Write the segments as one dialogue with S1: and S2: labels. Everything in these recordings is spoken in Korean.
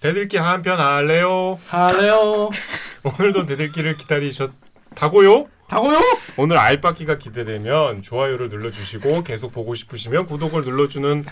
S1: 대들기 한 편 할래요.
S2: 할래요.
S1: 오늘도 대들기를 기다리셨다고요?
S2: 다고요?
S1: 오늘 알바기가 기대되면 좋아요를 눌러주시고 계속 보고 싶으시면 구독을 눌러주는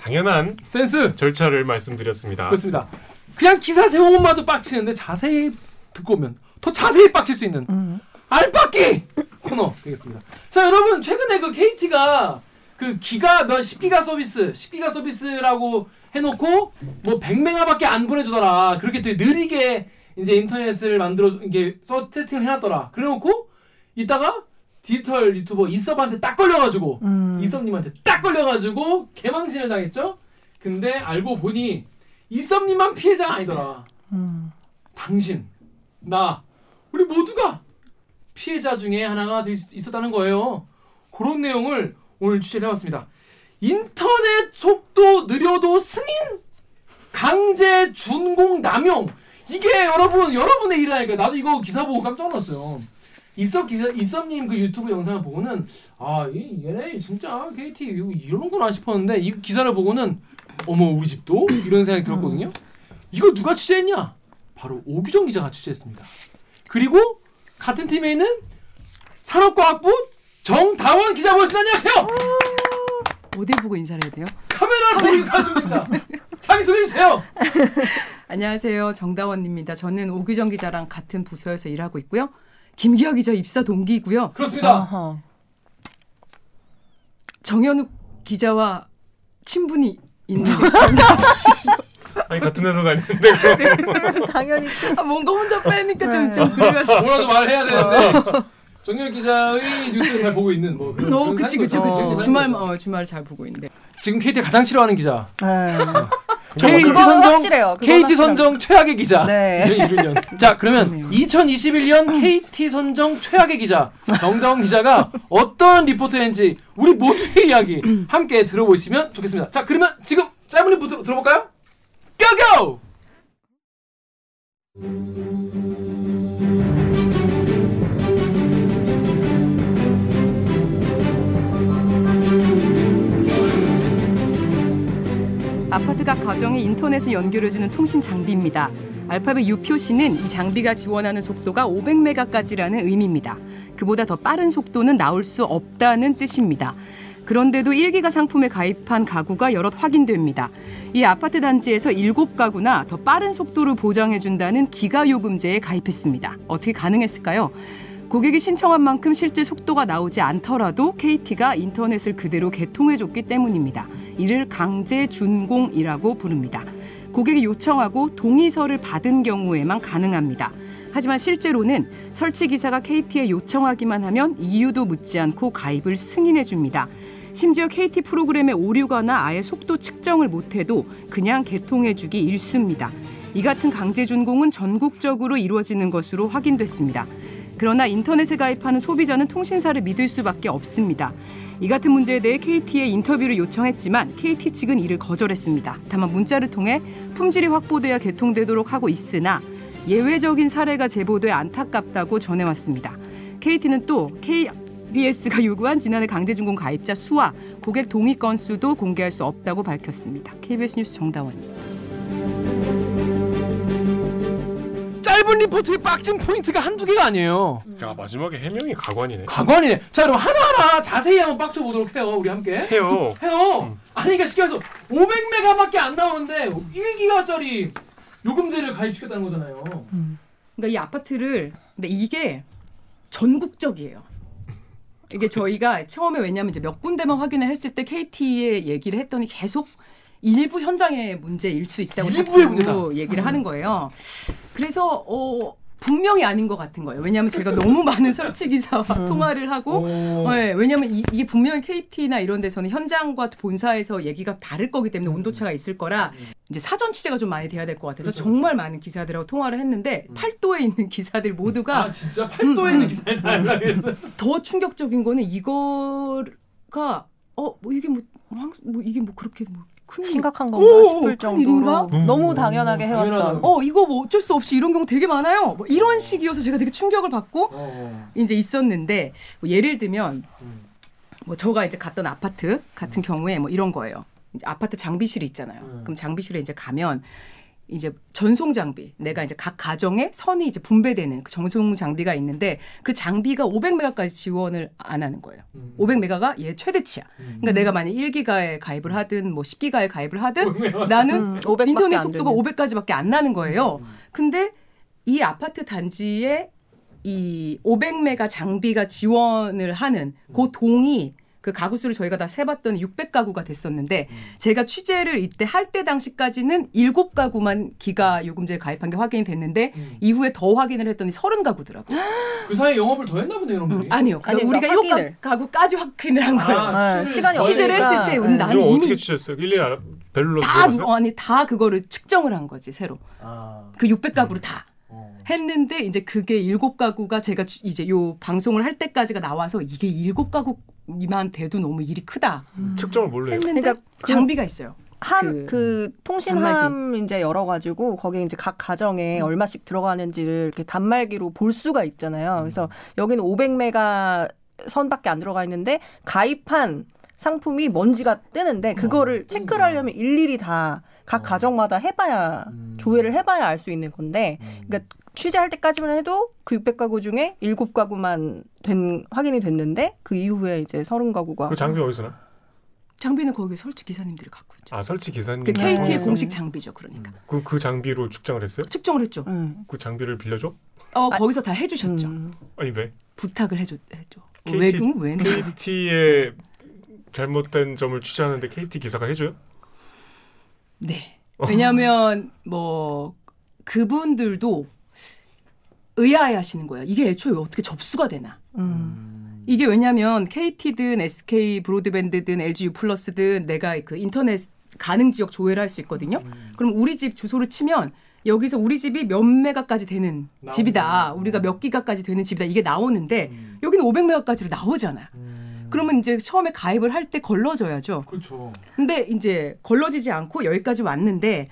S1: 당연한
S2: 센스.
S1: 절차를 말씀드렸습니다.
S2: 그렇습니다. 그냥 기사 제목만 봐도 빡치는데 자세히 듣고 오면 더 자세히 빡칠 수 있는
S3: 음.
S2: 알빡기 코너 되겠습니다. 자 여러분 최근에 그 KT가 그 기가 몇 10기가 서비스 10기가 서비스라고 해놓고 뭐 100메가밖에 안 보내주더라. 그렇게 되게 느리게 이제 인터넷을 만들어 이게 서 세팅을 해놨더라. 그래놓고 이따가 디지털 유튜버 이섭한테 딱 걸려가지고
S3: 음.
S2: 이섭님한테 딱 걸려가지고 개망신을 당했죠. 근데 알고 보니 이섭님만 피해자가 아니더라.
S3: 음.
S2: 당신, 나, 우리 모두가 피해자 중에 하나가 될 수 있었다는 거예요. 그런 내용을 오늘 취재를 해봤습니다. 인터넷 속도 느려도 승인? 강제 준공 남용. 이게 여러분 여러분의 일이라니까 나도 이거 기사 보고 깜짝 놀랐어요. 이섭 기사 이섭님 그 유튜브 영상을 보고는 아 이, 얘네 진짜 KT 이런구나 싶었는데 이 기사를 보고는 어머 우리 집도 이런 생각이 들었거든요. 이거 누가 취재했냐? 바로 오규정 기자가 취재했습니다. 그리고 같은 팀에 있는 산업과학부 정다원 기자 모셨습니다. 안녕하세요.
S3: 어디 보고 인사를 해야 돼요?
S2: 카메라를 보고 인사하십니다. 자기 소개해 주세요.
S3: 안녕하세요. 정다원입니다. 저는 오규정 기자랑 같은 부서에서 일하고 있고요. 김기아 기자 입사 동기이고요.
S2: 그렇습니다.
S4: 어허.
S3: 정현욱 기자와 친분이 있는
S1: 아니 같은 회사 다니는데
S4: 당연히
S3: 아, 뭔가 혼자 빼니까 좀,
S4: 네.
S3: 좀 그래가지고
S2: 뭐라도 말해야 되는데 정현 기자의 뉴스를 잘 보고 있는 뭐 그런,
S3: 어,
S2: 그런
S3: 그치, 그치. 그치.
S2: 사인
S3: 주말. 어, 주말 잘 보고 있는데.
S2: 지금 KT 가장 싫어하는 기자.
S4: 네.
S2: KT
S4: 그건
S2: 선정
S4: 확실해요.
S2: KT. 선정 최악의 기자.
S4: 네.
S2: 2021년. 자, 그러면
S3: 그러네요.
S2: 2021년 KT 선정 최악의 기자 정다운 기자가 어떤 리포트인지 우리 모두의 이야기 함께 들어보시면 좋겠습니다. 자, 그러면 지금 짧은 리포트 들어볼까요? 고고!
S3: 아파트가 가정에 인터넷을 연결해주는 통신 장비입니다. 알파벳 U 표시는 이 장비가 지원하는 속도가 500메가까지라는 의미입니다. 그보다 더 빠른 속도는 나올 수 없다는 뜻입니다. 그런데도 1기가 상품에 가입한 가구가 여럿 확인됩니다. 이 아파트 단지에서 7가구나 더 빠른 속도를 보장해준다는 기가 요금제에 가입했습니다. 어떻게 가능했을까요? 고객이 신청한 만큼 실제 속도가 나오지 않더라도 KT가 인터넷을 그대로 개통해줬기 때문입니다. 이를 강제 준공이라고 부릅니다. 고객이 요청하고 동의서를 받은 경우에만 가능합니다. 하지만 실제로는 설치 기사가 KT에 요청하기만 하면 이유도 묻지 않고 가입을 승인해 줍니다. 심지어 KT 프로그램에 오류거나 아예 속도 측정을 못해도 그냥 개통해 주기 일쑤입니다. 이 같은 강제 준공은 전국적으로 이루어지는 것으로 확인됐습니다. 그러나 인터넷에 가입하는 소비자는 통신사를 믿을 수밖에 없습니다. 이 같은 문제에 대해 KT에 인터뷰를 요청했지만 KT 측은 이를 거절했습니다. 다만 문자를 통해 품질이 확보돼야 개통되도록 하고 있으나 예외적인 사례가 제보돼 안타깝다고 전해왔습니다. KT는 또 KBS가 요구한 지난해 강제준공 가입자 수와 고객 동의 건수도 공개할 수 없다고 밝혔습니다. KBS 뉴스 정다원입니다.
S2: 짧은 리포트의 빡친 포인트가 한두 개가 아니에요.
S1: 야 마지막에 해명이 가관이네.
S2: 가관이네. 자, 그럼 하나하나 자세히 한번 빡쳐 보도록 해요. 우리 함께.
S1: 해요.
S2: 해요. 아니 그러니까 쉽게 해서 500메가밖에 안 나오는데 1기가짜리 요금제를 가입시켰다는 거잖아요.
S3: 그러니까 이 아파트를 근데 이게 전국적이에요. 이게 저희가 처음에 왜냐면 이제 몇 군데만 확인을 했을 때 KT에 얘기를 했더니 계속 일부 현장의 문제일 수 있다고 자꾸. 얘기를 하는 거예요. 그래서 어 분명히 아닌 것 같은 거예요. 왜냐하면 제가 너무 많은 설치 기사와 통화를 하고
S2: 오.
S3: 네, 왜냐하면 이, 게 분명히 KT나 이런 데서는 현장과 본사에서 얘기가 다를 거기 때문에 온도차가 있을 거라 이제 사전 취재가 좀 많이 돼야 될 것 같아서
S2: 그렇죠,
S3: 정말 많은 기사들하고 통화를 했는데
S2: 음.
S3: 팔도에 있는 기사들 모두가
S2: 아 진짜 팔도에
S3: 음,
S2: 있는
S3: 음.
S2: 기사에 다 연락했어요.
S3: 더 충격적인 거는 이거가 어뭐 이게 뭐, 황- 뭐 이게 뭐 그렇게 뭐 큰
S4: 심각한
S3: 오,
S4: 건가 싶을
S3: 큰 일인가?
S4: 정도로 너무 당연하게
S2: 당연하다.
S4: 해왔던
S3: 어 이거 뭐 어쩔 수 없이 이런 경우 되게 많아요. 뭐 이런 식이어서 제가 되게 충격을 받고
S2: 어.
S3: 이제 있었는데 뭐 예를 들면
S2: 음.
S3: 뭐 저가 이제 갔던 아파트 같은 경우에 뭐 이런 거예요. 이제 아파트 장비실이 있잖아요.
S2: 음.
S3: 그럼 장비실에 이제 가면 이제 전송 장비, 내가 이제 각 가정에 선이 이제 분배되는 그 전송 장비가 있는데 그 장비가 500메가까지 지원을 안 하는 거예요.
S2: 음.
S3: 500메가가 얘 최대치야.
S2: 음.
S3: 그러니까 내가 만약 1기가에 가입을 하든 뭐 10기가에 가입을
S2: 어,
S3: 하든 나는
S4: 음, 500 밖에
S3: 인터넷
S4: 안
S3: 속도가
S4: 되는.
S3: 500까지밖에 안 나는 거예요.
S2: 음.
S3: 근데 이 아파트 단지에 이 500메가 장비가 지원을 하는 그 동이 그 가구 수를 저희가 다 세봤더니 600가구가 됐었는데 제가 취재를 이때 할 때 당시까지는 7가구만 기가 요금제에 가입한 게 확인이 됐는데
S2: 음.
S3: 이후에 더 확인을 했더니 30가구더라고요.
S2: 그 사이에 영업을 더 했나 보네 여러분들이.
S3: 아니요.
S4: 아니,
S3: 그러니까 우리가
S4: 확인을.
S3: 7가구까지 확인을 한 거예요.
S2: 아,
S4: 네, 시간이
S3: 취재를. 했을 때
S4: 네.
S3: 나는
S1: 이거
S3: 이미
S1: 어떻게 취재했어요? 일일이 알아? 벨로
S3: 다
S1: 물어봤어요?
S3: 누- 아니 다 그거를 측정을 한 거지 새로
S2: 아.
S3: 그 600가구를 다
S2: 어.
S3: 했는데 이제 그게 일곱 가구가 제가 주- 이제 요 방송을 할 때까지가 나와서 이게 일곱 가구 만 돼도 너무 일이 크다
S1: 측정을 뭘로 해요?
S3: 했는데
S4: 그러니까 그-
S3: 장비가 있어요. 함그
S4: 그 통신함 이제 열어 가지고 거기에 이제 각 가정에
S3: 음.
S4: 얼마씩 들어가는지를 이렇게 단말기로 볼 수가 있잖아요.
S2: 음.
S4: 그래서 여기는 500메가 선밖에 안 들어가 있는데 가입한 상품이 뭔지가 뜨는데 그거를
S2: 어,
S4: 체크를 하려면 일일이 다각
S2: 어.
S4: 가정마다 해봐야
S2: 음.
S4: 조회를 해봐야 알 수 있는 건데
S2: 음.
S4: 그러니까 취재할 때까지만 해도 그 600가구 중에 7가구만 된 확인이 됐는데 그 이후에 이제 30가구가
S1: 그 장비 어디서 나?
S3: 장비는 거기 설치 기사님들이 갖고 있죠.
S1: 아 설치 기사님.
S3: 그 KT의
S4: 통해서.
S3: 공식 장비죠. 그러니까
S1: 그, 그 장비로 측정을 했어요?
S3: 측정을 했죠.
S4: 음.
S1: 그 장비를 빌려줘?
S3: 어
S4: 아,
S3: 거기서 다 해주셨죠.
S4: 음.
S1: 아니 왜?
S3: 부탁을 해줘 해줘.
S1: KT
S3: 왜 응? 왜?
S1: KT의 잘못된 점을 취재하는데 KT 기사가 해줘요?
S3: 네. 왜냐하면 뭐 그분들도 의아해 하시는 거예요. 이게 애초에 어떻게 접수가 되나?
S4: 음.
S3: 이게 왜냐면 KT든 SK 브로드밴드든 LG U 플러스든 내가 그 인터넷 가능 지역 조회를 할 수 있거든요.
S2: 음.
S3: 그럼 우리 집 주소를 치면 여기서 우리 집이 몇 메가까지 되는
S2: 나오는구나.
S3: 집이다. 우리가 몇 기가까지 되는 집이다. 이게 나오는데
S2: 음.
S3: 여기는 500메가까지로 나오잖아요.
S2: 음.
S3: 그러면 이제 처음에 가입을 할 때 걸러줘야죠.
S2: 그렇죠.
S3: 근데 이제 걸러지지 않고 여기까지 왔는데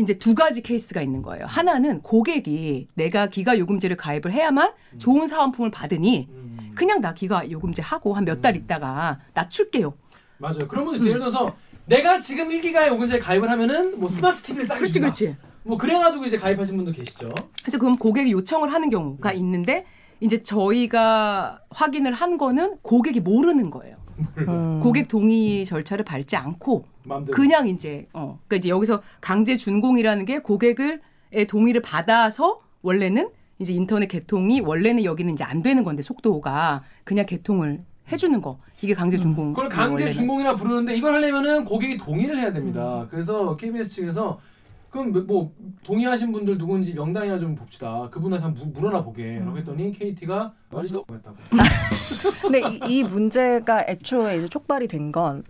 S3: 이제 두 가지 케이스가 있는 거예요. 하나는 고객이 내가 기가 요금제를 가입을 해야만 좋은 사은품을 받으니
S2: 음.
S3: 그냥 나 기가 요금제 하고 한 몇 달 있다가 낮출게요.
S2: 맞아요. 그러면 예를 들어서 내가 지금 1기가에 요금제에 가입을 하면은 뭐 스마트 TV를 싸게
S3: 그렇지,
S2: 준다.
S3: 그렇지.
S2: 뭐 그래가지고 이제 가입하신 분도 계시죠.
S3: 그래서 그럼 고객이 요청을 하는 경우가 있는데 이제 저희가 확인을 한 거는 고객이 모르는 거예요.
S4: 음.
S3: 고객 동의 절차를 밟지 않고
S2: 마음대로.
S3: 그냥 이제 어 그러니까 이제 여기서 강제 준공이라는 게 고객을 의 동의를 받아서 원래는 이제 인터넷 개통이 원래는 여기는 이제 안 되는 건데 속도가 그냥 개통을 해주는 거 이게 강제 준공.
S2: 그걸 강제
S3: 원래는.
S2: 준공이라 부르는데 이걸 하려면은 고객이 동의를 해야
S3: 음.
S2: 됩니다. 그래서 KBS 측에서 그럼 뭐 동의하신 분들 누군지 명단이나 좀 봅시다. 그분한테 한번 무- 물어나 보게.
S3: 음.
S2: 라고 했더니 KT가 어디서 했다고.
S4: 근데 이, 이 문제가 애초에 이제 촉발이 된 건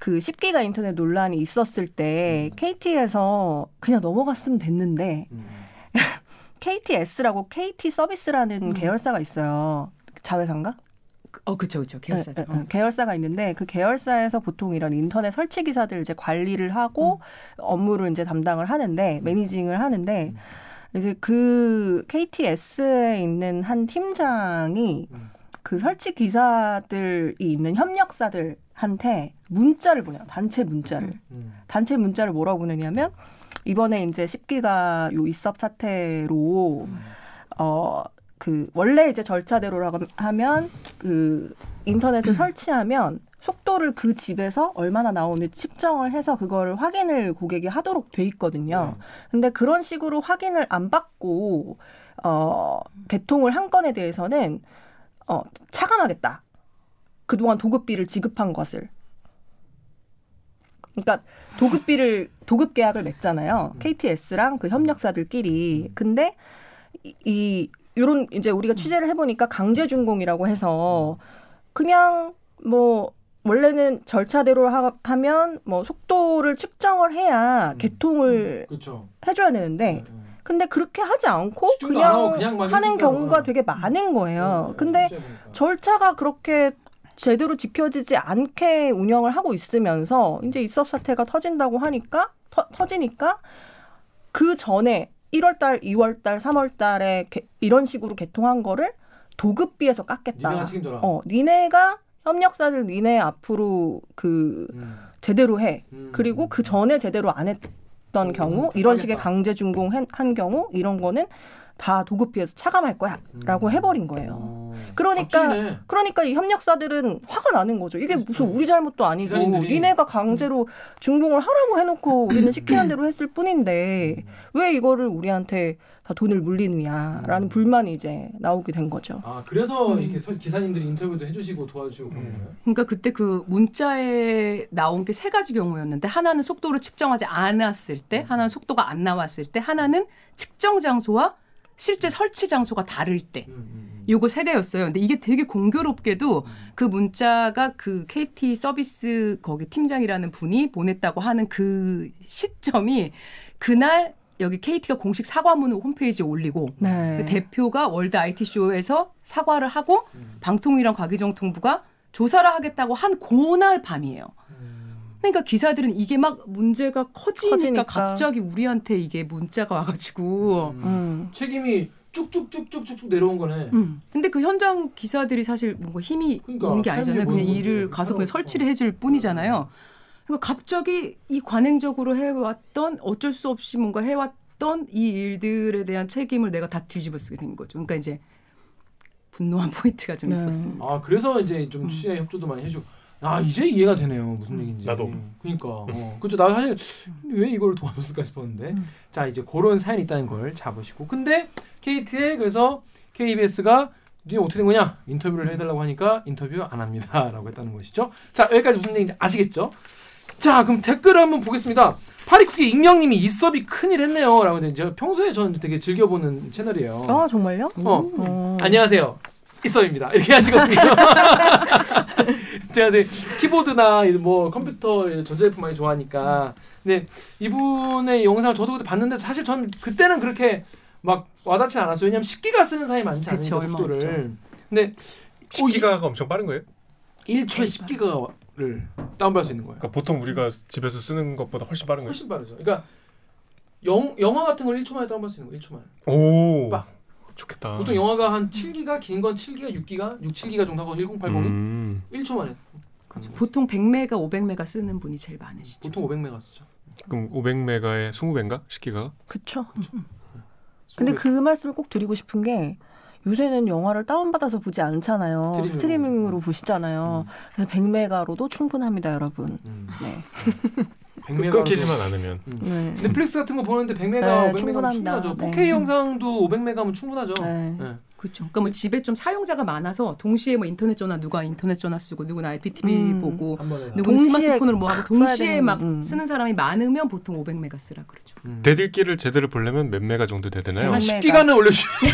S4: 그 10기가 인터넷 논란이 있었을 때 KT에서 그냥 넘어갔으면 됐는데
S2: 음.
S4: KTS라고 KT 서비스라는
S3: 음.
S4: 계열사가 있어요. 자회사인가?
S3: 어 그쵸 그쵸 계열사죠.
S4: 네, 네, 네. 계열사가 있는데 그 계열사에서 보통 이런 인터넷 설치 기사들 이제 관리를 하고 업무를 이제 담당을 하는데 매니징을 하는데 이제 그 KTS에 있는 한 팀장이
S2: 음.
S4: 그 설치 기사들이 있는 협력사들한테 문자를 보내요. 단체 문자를.
S2: 음.
S4: 단체 문자를 뭐라고 보내냐면 이번에 이제 10기가 요 입섭 사태로
S2: 음.
S4: 어 그 원래 이제 절차대로 하면 그 인터넷을 설치하면 속도를 그 집에서 얼마나 나오는지 측정을 해서 그거를 확인을 고객이 하도록 돼 있거든요.
S2: 네.
S4: 근데 그런 식으로 확인을 안 받고 어 개통을 한 건에 대해서는 어 차감하겠다. 그동안 도급비를 지급한 것을. 그러니까 도급비를 도급 계약을 맺잖아요.
S2: 음.
S4: KTS랑 그 협력사들끼리. 근데 이, 이 요런 이제 우리가 취재를 해보니까 강제 준공이라고 해서 그냥 뭐 원래는 절차대로 하, 하면 뭐 속도를 측정을 해야
S2: 음.
S4: 개통을
S2: 그렇죠.
S4: 해줘야 되는데
S2: 음.
S4: 근데 그렇게 하지 않고 그냥,
S2: 그냥 막
S4: 하는. 경우가 되게 많은 거예요.
S2: 네,
S4: 근데. 절차가 그렇게 제대로 지켜지지 않게 운영을 하고 있으면서 이제 입섭 사태가 터진다고 하니까 터, 터지니까 그 전에 1월 달, 2월 달, 3월 달에 이런 식으로 개통한 거를 도급비에서 깎겠다.
S2: 니네가 책임져라.
S4: 어, 니네가 협력사들 니네 앞으로 그
S2: 음.
S4: 제대로 해.
S2: 음.
S4: 그리고 그 전에 제대로 안 했던
S2: 오,
S4: 경우 이런 식의
S2: 깜빡했다.
S4: 강제 준공 한, 한 경우 이런 거는 다 도급비에서 차감할 거야라고
S2: 음.
S4: 해버린 거예요.
S2: 어.
S4: 그러니까
S2: 갑질이네.
S4: 그러니까 이 협력사들은 화가 나는 거죠. 이게 무슨
S2: 음.
S4: 우리 잘못도 아니고
S2: 기사님들이
S4: 니네가 강제로 준공을 하라고 해놓고 우리는 시키는 대로 했을 뿐인데
S2: 음.
S4: 왜 이거를 우리한테 다 돈을 물리느냐라는
S2: 음.
S4: 불만이 이제 나오게 된 거죠.
S2: 아 그래서
S4: 음.
S2: 이렇게 서- 기사님들이 인터뷰도 해주시고 도와주시고 그런
S1: 음.
S2: 거예요.
S3: 그러니까 그때 그 문자에 나온 게 세 가지 경우였는데 하나는 속도를 측정하지 않았을 때, 하나는 속도가 안 나왔을 때, 하나는 측정 장소와 실제 설치 장소가 다를 때.
S2: 음, 음, 음.
S3: 요거 세 개였어요. 근데 이게 되게 공교롭게도
S2: 음.
S3: 그 문자가 그 KT 서비스 거기 팀장이라는 분이 보냈다고 하는 그 시점이 그날 여기 KT가 공식 사과문을 홈페이지에 올리고
S4: 네.
S3: 그 대표가 월드 IT 쇼에서 사과를 하고
S2: 음.
S3: 방통위랑 과기정통부가 조사를 하겠다고 한 그날 밤이에요.
S2: 음.
S3: 그러니까 기사들은 이게 막 문제가 커지니까,
S4: 커지니까.
S3: 갑자기 우리한테 이게 문자가 와가지고.
S2: 음.
S4: 음.
S2: 책임이 쭉쭉쭉쭉쭉쭉 내려온 거네.
S3: 음. 근데 그 현장 기사들이 사실 뭔가 힘이
S2: 그러니까
S3: 있는 게 아니잖아요. 그냥
S2: 뭐-
S3: 일을
S2: 뭐-
S3: 가서 그냥
S2: 어,
S3: 설치를
S2: 어.
S3: 해줄 뿐이잖아요. 그러니까 갑자기 이 관행적으로 해왔던 어쩔 수 없이 뭔가 해왔던 이 일들에 대한 책임을 내가 다 뒤집어 쓰게 된 거죠. 그러니까 이제 분노한 포인트가 좀
S4: 네.
S3: 있었습니다.
S2: 아 그래서 이제 좀
S3: 음.
S2: 취재 협조도 많이 해주고. 아 이제 이해가 되네요 무슨 얘기인지.
S1: 나도.
S2: 그러니까. 어. 그렇죠. 나 사실 왜 이걸 도와줬을까 싶었는데.
S3: 음.
S2: 자 이제 그런 사연이 있다는 걸 잡으시고. 근데 KT에 그래서 KBS가 니 어떻게 된 거냐 인터뷰를 해달라고 하니까 인터뷰 안 합니다라고 했다는 것이죠. 자 여기까지 무슨 얘기인지 아시겠죠? 자 그럼 댓글을 한번 보겠습니다. 파리쿠키 익명님이 이섭이 큰일 했네요 라고 했는데 제가 평소에 저는 되게 즐겨보는 채널이에요.
S4: 아 정말요?
S2: 어.
S4: 어.
S2: 안녕하세요. 이썸입니다. 이렇게 하시거든요. 제가 이제 키보드나 이뭐 컴퓨터 전자제품 많이 좋아하니까. 근데 이분의 영상을 저도 그때 봤는데 사실 전 그때는 그렇게 막 와닿지 않았어요. 왜냐면 10기가 쓰는 사람이 많지 않으니까
S3: 얼마
S2: 속도를. 근데
S1: 10기가가 엄청 빠른 거예요?
S2: 1초에 10기가를 다운받을 수 있는 거예요.
S1: 그러니까 보통 우리가 집에서 쓰는 것보다 훨씬 빠른 거예요.
S2: 훨씬 빠르죠. 그러니까 영, 영화 같은 걸 1초 만에 다운받을 수 있는 거예요. 1초 만에.
S1: 오,
S2: 빡.
S1: 좋겠다.
S2: 보통 영화가 한 7기가 긴 건 7기가, 6기가, 6, 7기가 정도 하고 1080이
S1: 음,
S2: 1초 만에.
S3: 보통 100메가, 500메가 쓰는 분이 제일 많으시죠.
S2: 보통 500메가 쓰죠.
S1: 그럼 500메가에 20배인가? 10기가가?
S4: 그쵸. 근데 그 말씀을 꼭 드리고 싶은 게 요새는 영화를 다운받아서 보지 않잖아요.
S2: 스트리밍 으로.
S4: 스트리밍으로, 보시잖아요. 그래서 100메가로도 충분합니다, 여러분.
S2: 음.
S4: 네.
S2: 100메가
S1: 끊기지만 않으면.
S2: 음.
S4: 네.
S2: 넷플릭스 같은 거 보는데 100메가,
S4: 네,
S2: 500메가면
S4: 충분합니다.
S2: 충분하죠.
S4: 네.
S2: 4K 영상도 500메가면 충분하죠.
S4: 네.
S2: 네.
S3: 그렇죠. 그러니까 뭐 집에 좀 사용자가 많아서 동시에 뭐 인터넷 전화 누가 인터넷 전화 쓰고 누구는 IPTV
S4: 음.
S3: 보고
S4: 동시에
S3: 스마트폰을 뭐 하고 동시에 막
S4: 음.
S3: 쓰는 사람이 많으면 보통 500메가 쓰라 그러죠.
S2: 음.
S1: 대들기를 제대로 보려면 몇 메가 정도
S4: 100메가.
S2: 10기가는 올려주세요.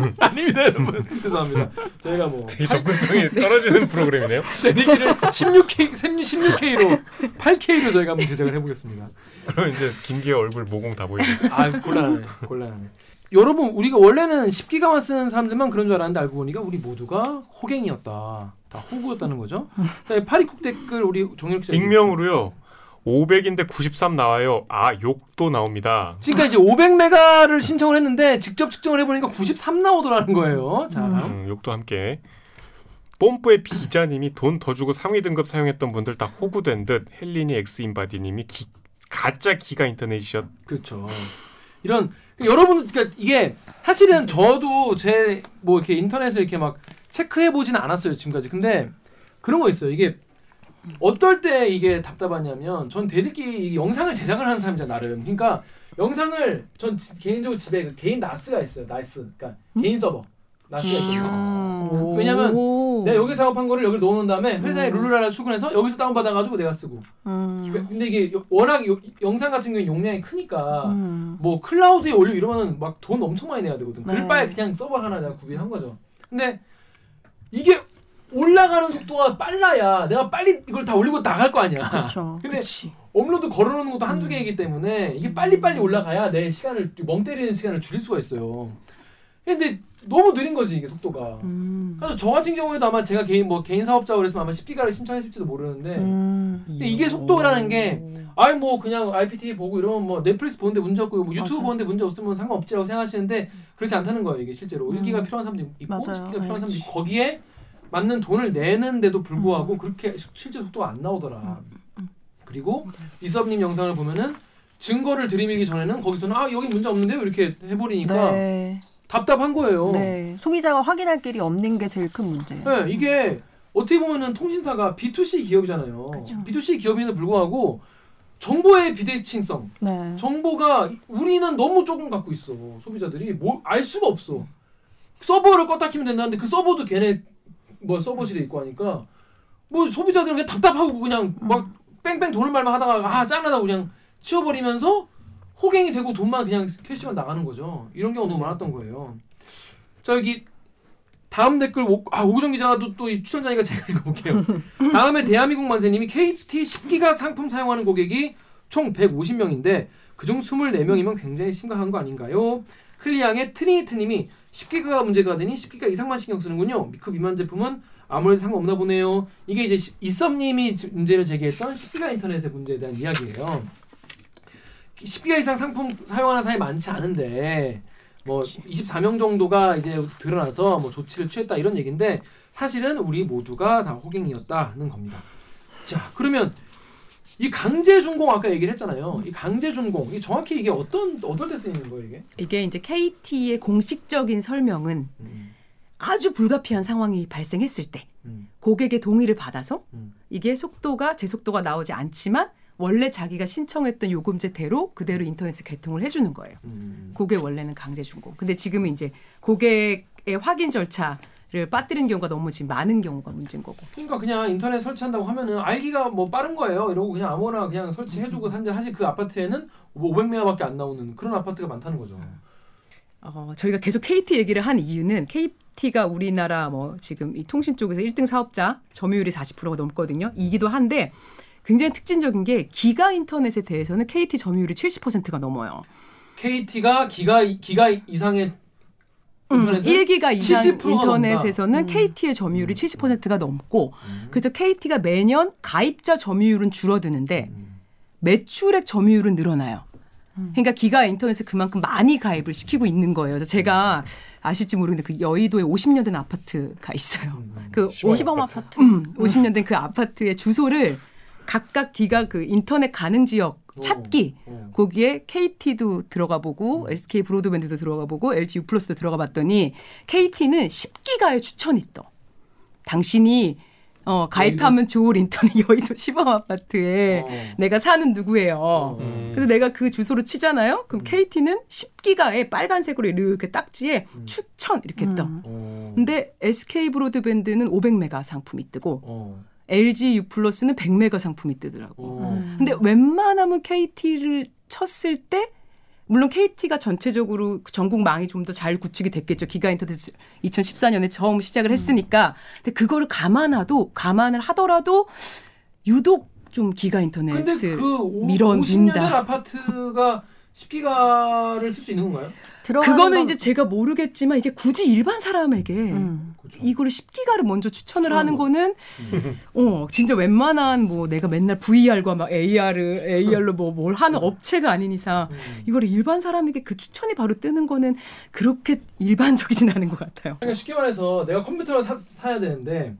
S2: 아닙니다, 여러분. 죄송합니다. 저희가 뭐
S1: 되게 접근성이 떨어지는 프로그램이네요.
S2: 대리기를 16K, 16K로 8K로 저희가 한번 제작을 해보겠습니다.
S1: 그럼 이제 김기의 얼굴 모공 다 보이고.
S2: 아 곤란하네, 곤란하네. 여러분 우리가 원래는 10기가만 쓰는 사람들만 그런 줄 알았는데 알고 보니까 우리 모두가 호갱이었다. 다 호구였다는 거죠. 자, 파리쿡 댓글 우리 종일 기자
S1: 익명으로요. 500인데 93 나와요. 아 욕도 나옵니다.
S2: 그러니까 이제 500메가를 신청을 했는데 직접 측정을 해보니까 93 나오더라는 거예요. 자, 다음.
S1: 음, 욕도 함께. 뽐뿌의 비자님이 돈 더 주고 상위 등급 사용했던 분들 다 호구된 듯 헬리니 엑스인바디님이 기, 가짜 기가 인터넷이었.
S2: 그렇죠. 이런 그러니까 여러분 그러니까 이게 사실은 저도 제 뭐 이렇게 인터넷을 이렇게 막 체크해 보지는 않았어요 지금까지. 근데 그런 거 있어요. 이게 어떨 때 이게 답답하냐면 전 대들기 이 영상을 제작을 하는 사람이잖아 나름. 그러니까 영상을 전 지- 개인적으로 집에 그 개인 나스가 있어요. 나스. 그러니까 개인 서버. 나스가 있거든요. 왜냐면
S4: 오.
S2: 내가 여기 작업한 거를 여기 넣어놓은 다음에 회사에 룰루라라 출근해서 여기서 다운받아가지고 내가 쓰고.
S4: 음.
S2: 근데 이게 요- 워낙 요- 영상 같은 경우에 용량이 크니까
S4: 음.
S2: 뭐 클라우드에 올려 이러면은 막돈 엄청 많이 내야 되거든.
S4: 네.
S2: 그럴 바에 그냥 서버 하나 내가 구비한 거죠. 근데 이게 올라가는 속도가 빨라야 내가 빨리 이걸 다 올리고 나갈 거 아니야.
S4: 그렇죠.
S2: 근데
S3: 그렇지.
S2: 업로드 걸어놓는 것도 한두 개이기 때문에 이게 빨리빨리 올라가야 내 시간을 멍 때리는 시간을 줄일 수가 있어요. 근데 너무 느린 거지 이게 속도가.
S3: 음.
S2: 그래서 저 같은 경우에도 아마 제가 개인 뭐 개인 사업자로 그랬으면 아마 10기가를 신청했을지도 모르는데
S4: 음.
S2: 이게 속도라는 게 아니 뭐 그냥 IPTV 보고 이러면 뭐 넷플릭스 보는데 문제 없고 뭐 유튜브
S4: 맞아.
S2: 보는데 문제 없으면 상관없지라고 생각하시는데 그렇지 않다는 거예요 이게 실제로
S4: 음.
S2: 1기가 필요한 사람도 있고
S4: 맞아요.
S2: 10기가 필요한 사람도. 있고 거기에 맞는 돈을 내는데도
S4: 음.
S2: 불구하고 그렇게 실제 속도가 안 나오더라 그리고 이섭님 영상을 보면은 증거를 들이밀기 전에는 거기서는 아 여기 문제 없는데요 이렇게 해버리니까
S4: 네.
S2: 답답한 거예요.
S4: 네. 소비자가 확인할 길이 없는 게 제일 큰 문제예요.
S2: 네, 이게 어떻게 보면은 통신사가 B2C 기업이잖아요.
S4: 그쵸.
S2: B2C 기업임에도 불구하고 정보의 비대칭성,
S4: 네.
S2: 정보가 우리는 너무 조금 갖고 있어. 소비자들이 뭐 알 수가 없어. 서버를 껐다 키면 된다는데 그 서버도 걔네 뭐 서버실에 있고 하니까 뭐 소비자들은 그냥 답답하고 그냥 막 뺑뺑 도는 말만 하다가 아 짱나다고 그냥 치워버리면서 호갱이 되고 돈만 그냥 캐시만 나가는 거죠. 이런 경우 너무 많았던 거예요. 자 여기 다음 댓글 오, 아 오구정 기자가 또, 또이 추천자니까 제가 읽어볼게요. 다음에 대한민국 만세님이 KT 10기가 상품 사용하는 고객이 총 150명인데 그중 24명이면 굉장히 심각한 거 아닌가요? 클리앙의 트리니트님이 10기가가 문제가 되니 10기가 이상만 신경 쓰는군요. 그 미만 제품은 아무래도 상관없나 보네요. 이게 이제 시- 이썸님이 지- 문제를 제기했던 10기가 인터넷의 문제에 대한 이야기예요. 10기가 이상 상품 사용하는 사람이 많지 않은데 뭐 24명 정도가 이제 드러나서 뭐 조치를 취했다 이런 얘기인데 사실은 우리 모두가 다 호갱이었다는 겁니다. 자 그러면 이 강제 준공 아까 얘기를 했잖아요. 이 강제 준공 이 정확히 이게 어떤 어떨 때 쓰이는 거예요 이게?
S3: 이게 이제 KT의 공식적인 설명은
S2: 음,
S3: 아주 불가피한 상황이 발생했을 때
S2: 음,
S3: 고객의 동의를 받아서
S2: 음.
S3: 이게 속도가 제 속도가 나오지 않지만 원래 자기가 신청했던 요금제대로 그대로 인터넷을 개통을 해주는 거예요.
S2: 음.
S3: 그게 원래는 강제 준공. 근데 지금은 이제 고객의 확인 절차 를 빠뜨리는 경우가 너무 지금 많은 경우가 문제인 거고.
S2: 그러니까 그냥 인터넷 설치한다고 하면은 알기가 뭐 빠른 거예요. 이러고 그냥 아무나 그냥 설치해주고 산데 사실 그 아파트에는 뭐 500메가밖에 안 나오는 그런 아파트가 많다는 거죠.
S3: 어, 저희가 계속 KT 얘기를 한 이유는 KT가 우리나라 뭐 지금 이 통신 쪽에서 1등 사업자 점유율이 40%가 넘거든요. 이기도 한데 굉장히 특징적인 게 기가 인터넷에 대해서는 KT 점유율이 70%가 넘어요.
S2: KT가 기가 기가 이상의
S3: 음,
S2: 인터넷을
S3: 1기가 이상
S2: 70%가
S3: 인터넷에서는
S4: 넘다.
S3: KT의 점유율이
S2: 음.
S3: 70%가 넘고
S2: 음.
S3: 그래서 KT가 매년 가입자 점유율은 줄어드는데
S2: 음.
S3: 매출액 점유율은 늘어나요.
S4: 음.
S3: 그러니까 기가 인터넷을 그만큼 많이 가입을 시키고 있는 거예요. 그래서 제가 아실지 모르겠는데 그 여의도에 50년 된 아파트가 있어요.
S2: 음.
S3: 그
S1: 시범
S4: 50억 아파트.
S3: 음, 50년 된 그 아파트의 주소를 각각 기가 그 인터넷 가능 지역
S2: 오.
S3: 찾기
S2: 어.
S3: 거기에 KT도 들어가 보고
S2: 음.
S3: SK 브로드밴드도 들어가 보고 LG U 플러스도 들어가 봤더니 KT는 10기가의 추천이 떠. 당신이 어, 가입하면 좋을 인터넷 여의도 시범 아파트에
S2: 어.
S3: 내가 사는 누구예요.
S2: 어.
S1: 음.
S3: 그래서 내가 그 주소로 치잖아요. 그럼
S2: 음.
S3: KT는 10기가의 빨간색으로 이렇게 딱지에
S2: 음.
S3: 추천 이렇게 떠.
S4: 음.
S2: 어.
S3: 근데 SK 브로드밴드는 500메가 상품이 뜨고
S2: 어.
S3: LG U 플러스는 100메가 상품이 뜨더라고.
S2: 어.
S4: 음.
S3: 근데 웬만하면 KT를 쳤을 때 물론 KT가 전체적으로 전국 망이 좀 더 잘 구축이 됐겠죠. 기가 인터넷 2014년에 처음 시작을 했으니까. 근데 그거를 감안하도 감안을 하더라도 유독 좀 기가 인터넷을
S2: 그 오-
S3: 밀어넣는다.
S2: 50년 된 아파트가 10기가를 쓸 수 있는 건가요?
S4: 들어가는
S3: 그거는
S4: 건-
S3: 이제 제가 모르겠지만 이게 굳이 일반 사람에게
S4: 음.
S3: 이거를 10기가를 먼저 추천을 하는 거는
S2: 음.
S3: 어 진짜 웬만한 뭐 내가 맨날 VR과 막 AR을 AR로 뭐 뭘 하는
S2: 음.
S3: 업체가 아닌 이상
S2: 음.
S3: 이거를 일반 사람에게 그 추천이 바로 뜨는 거는 그렇게 일반적이진 않은 것 같아요.
S2: 그러니까 쉽게 말해서 내가 컴퓨터를 사, 사야 되는데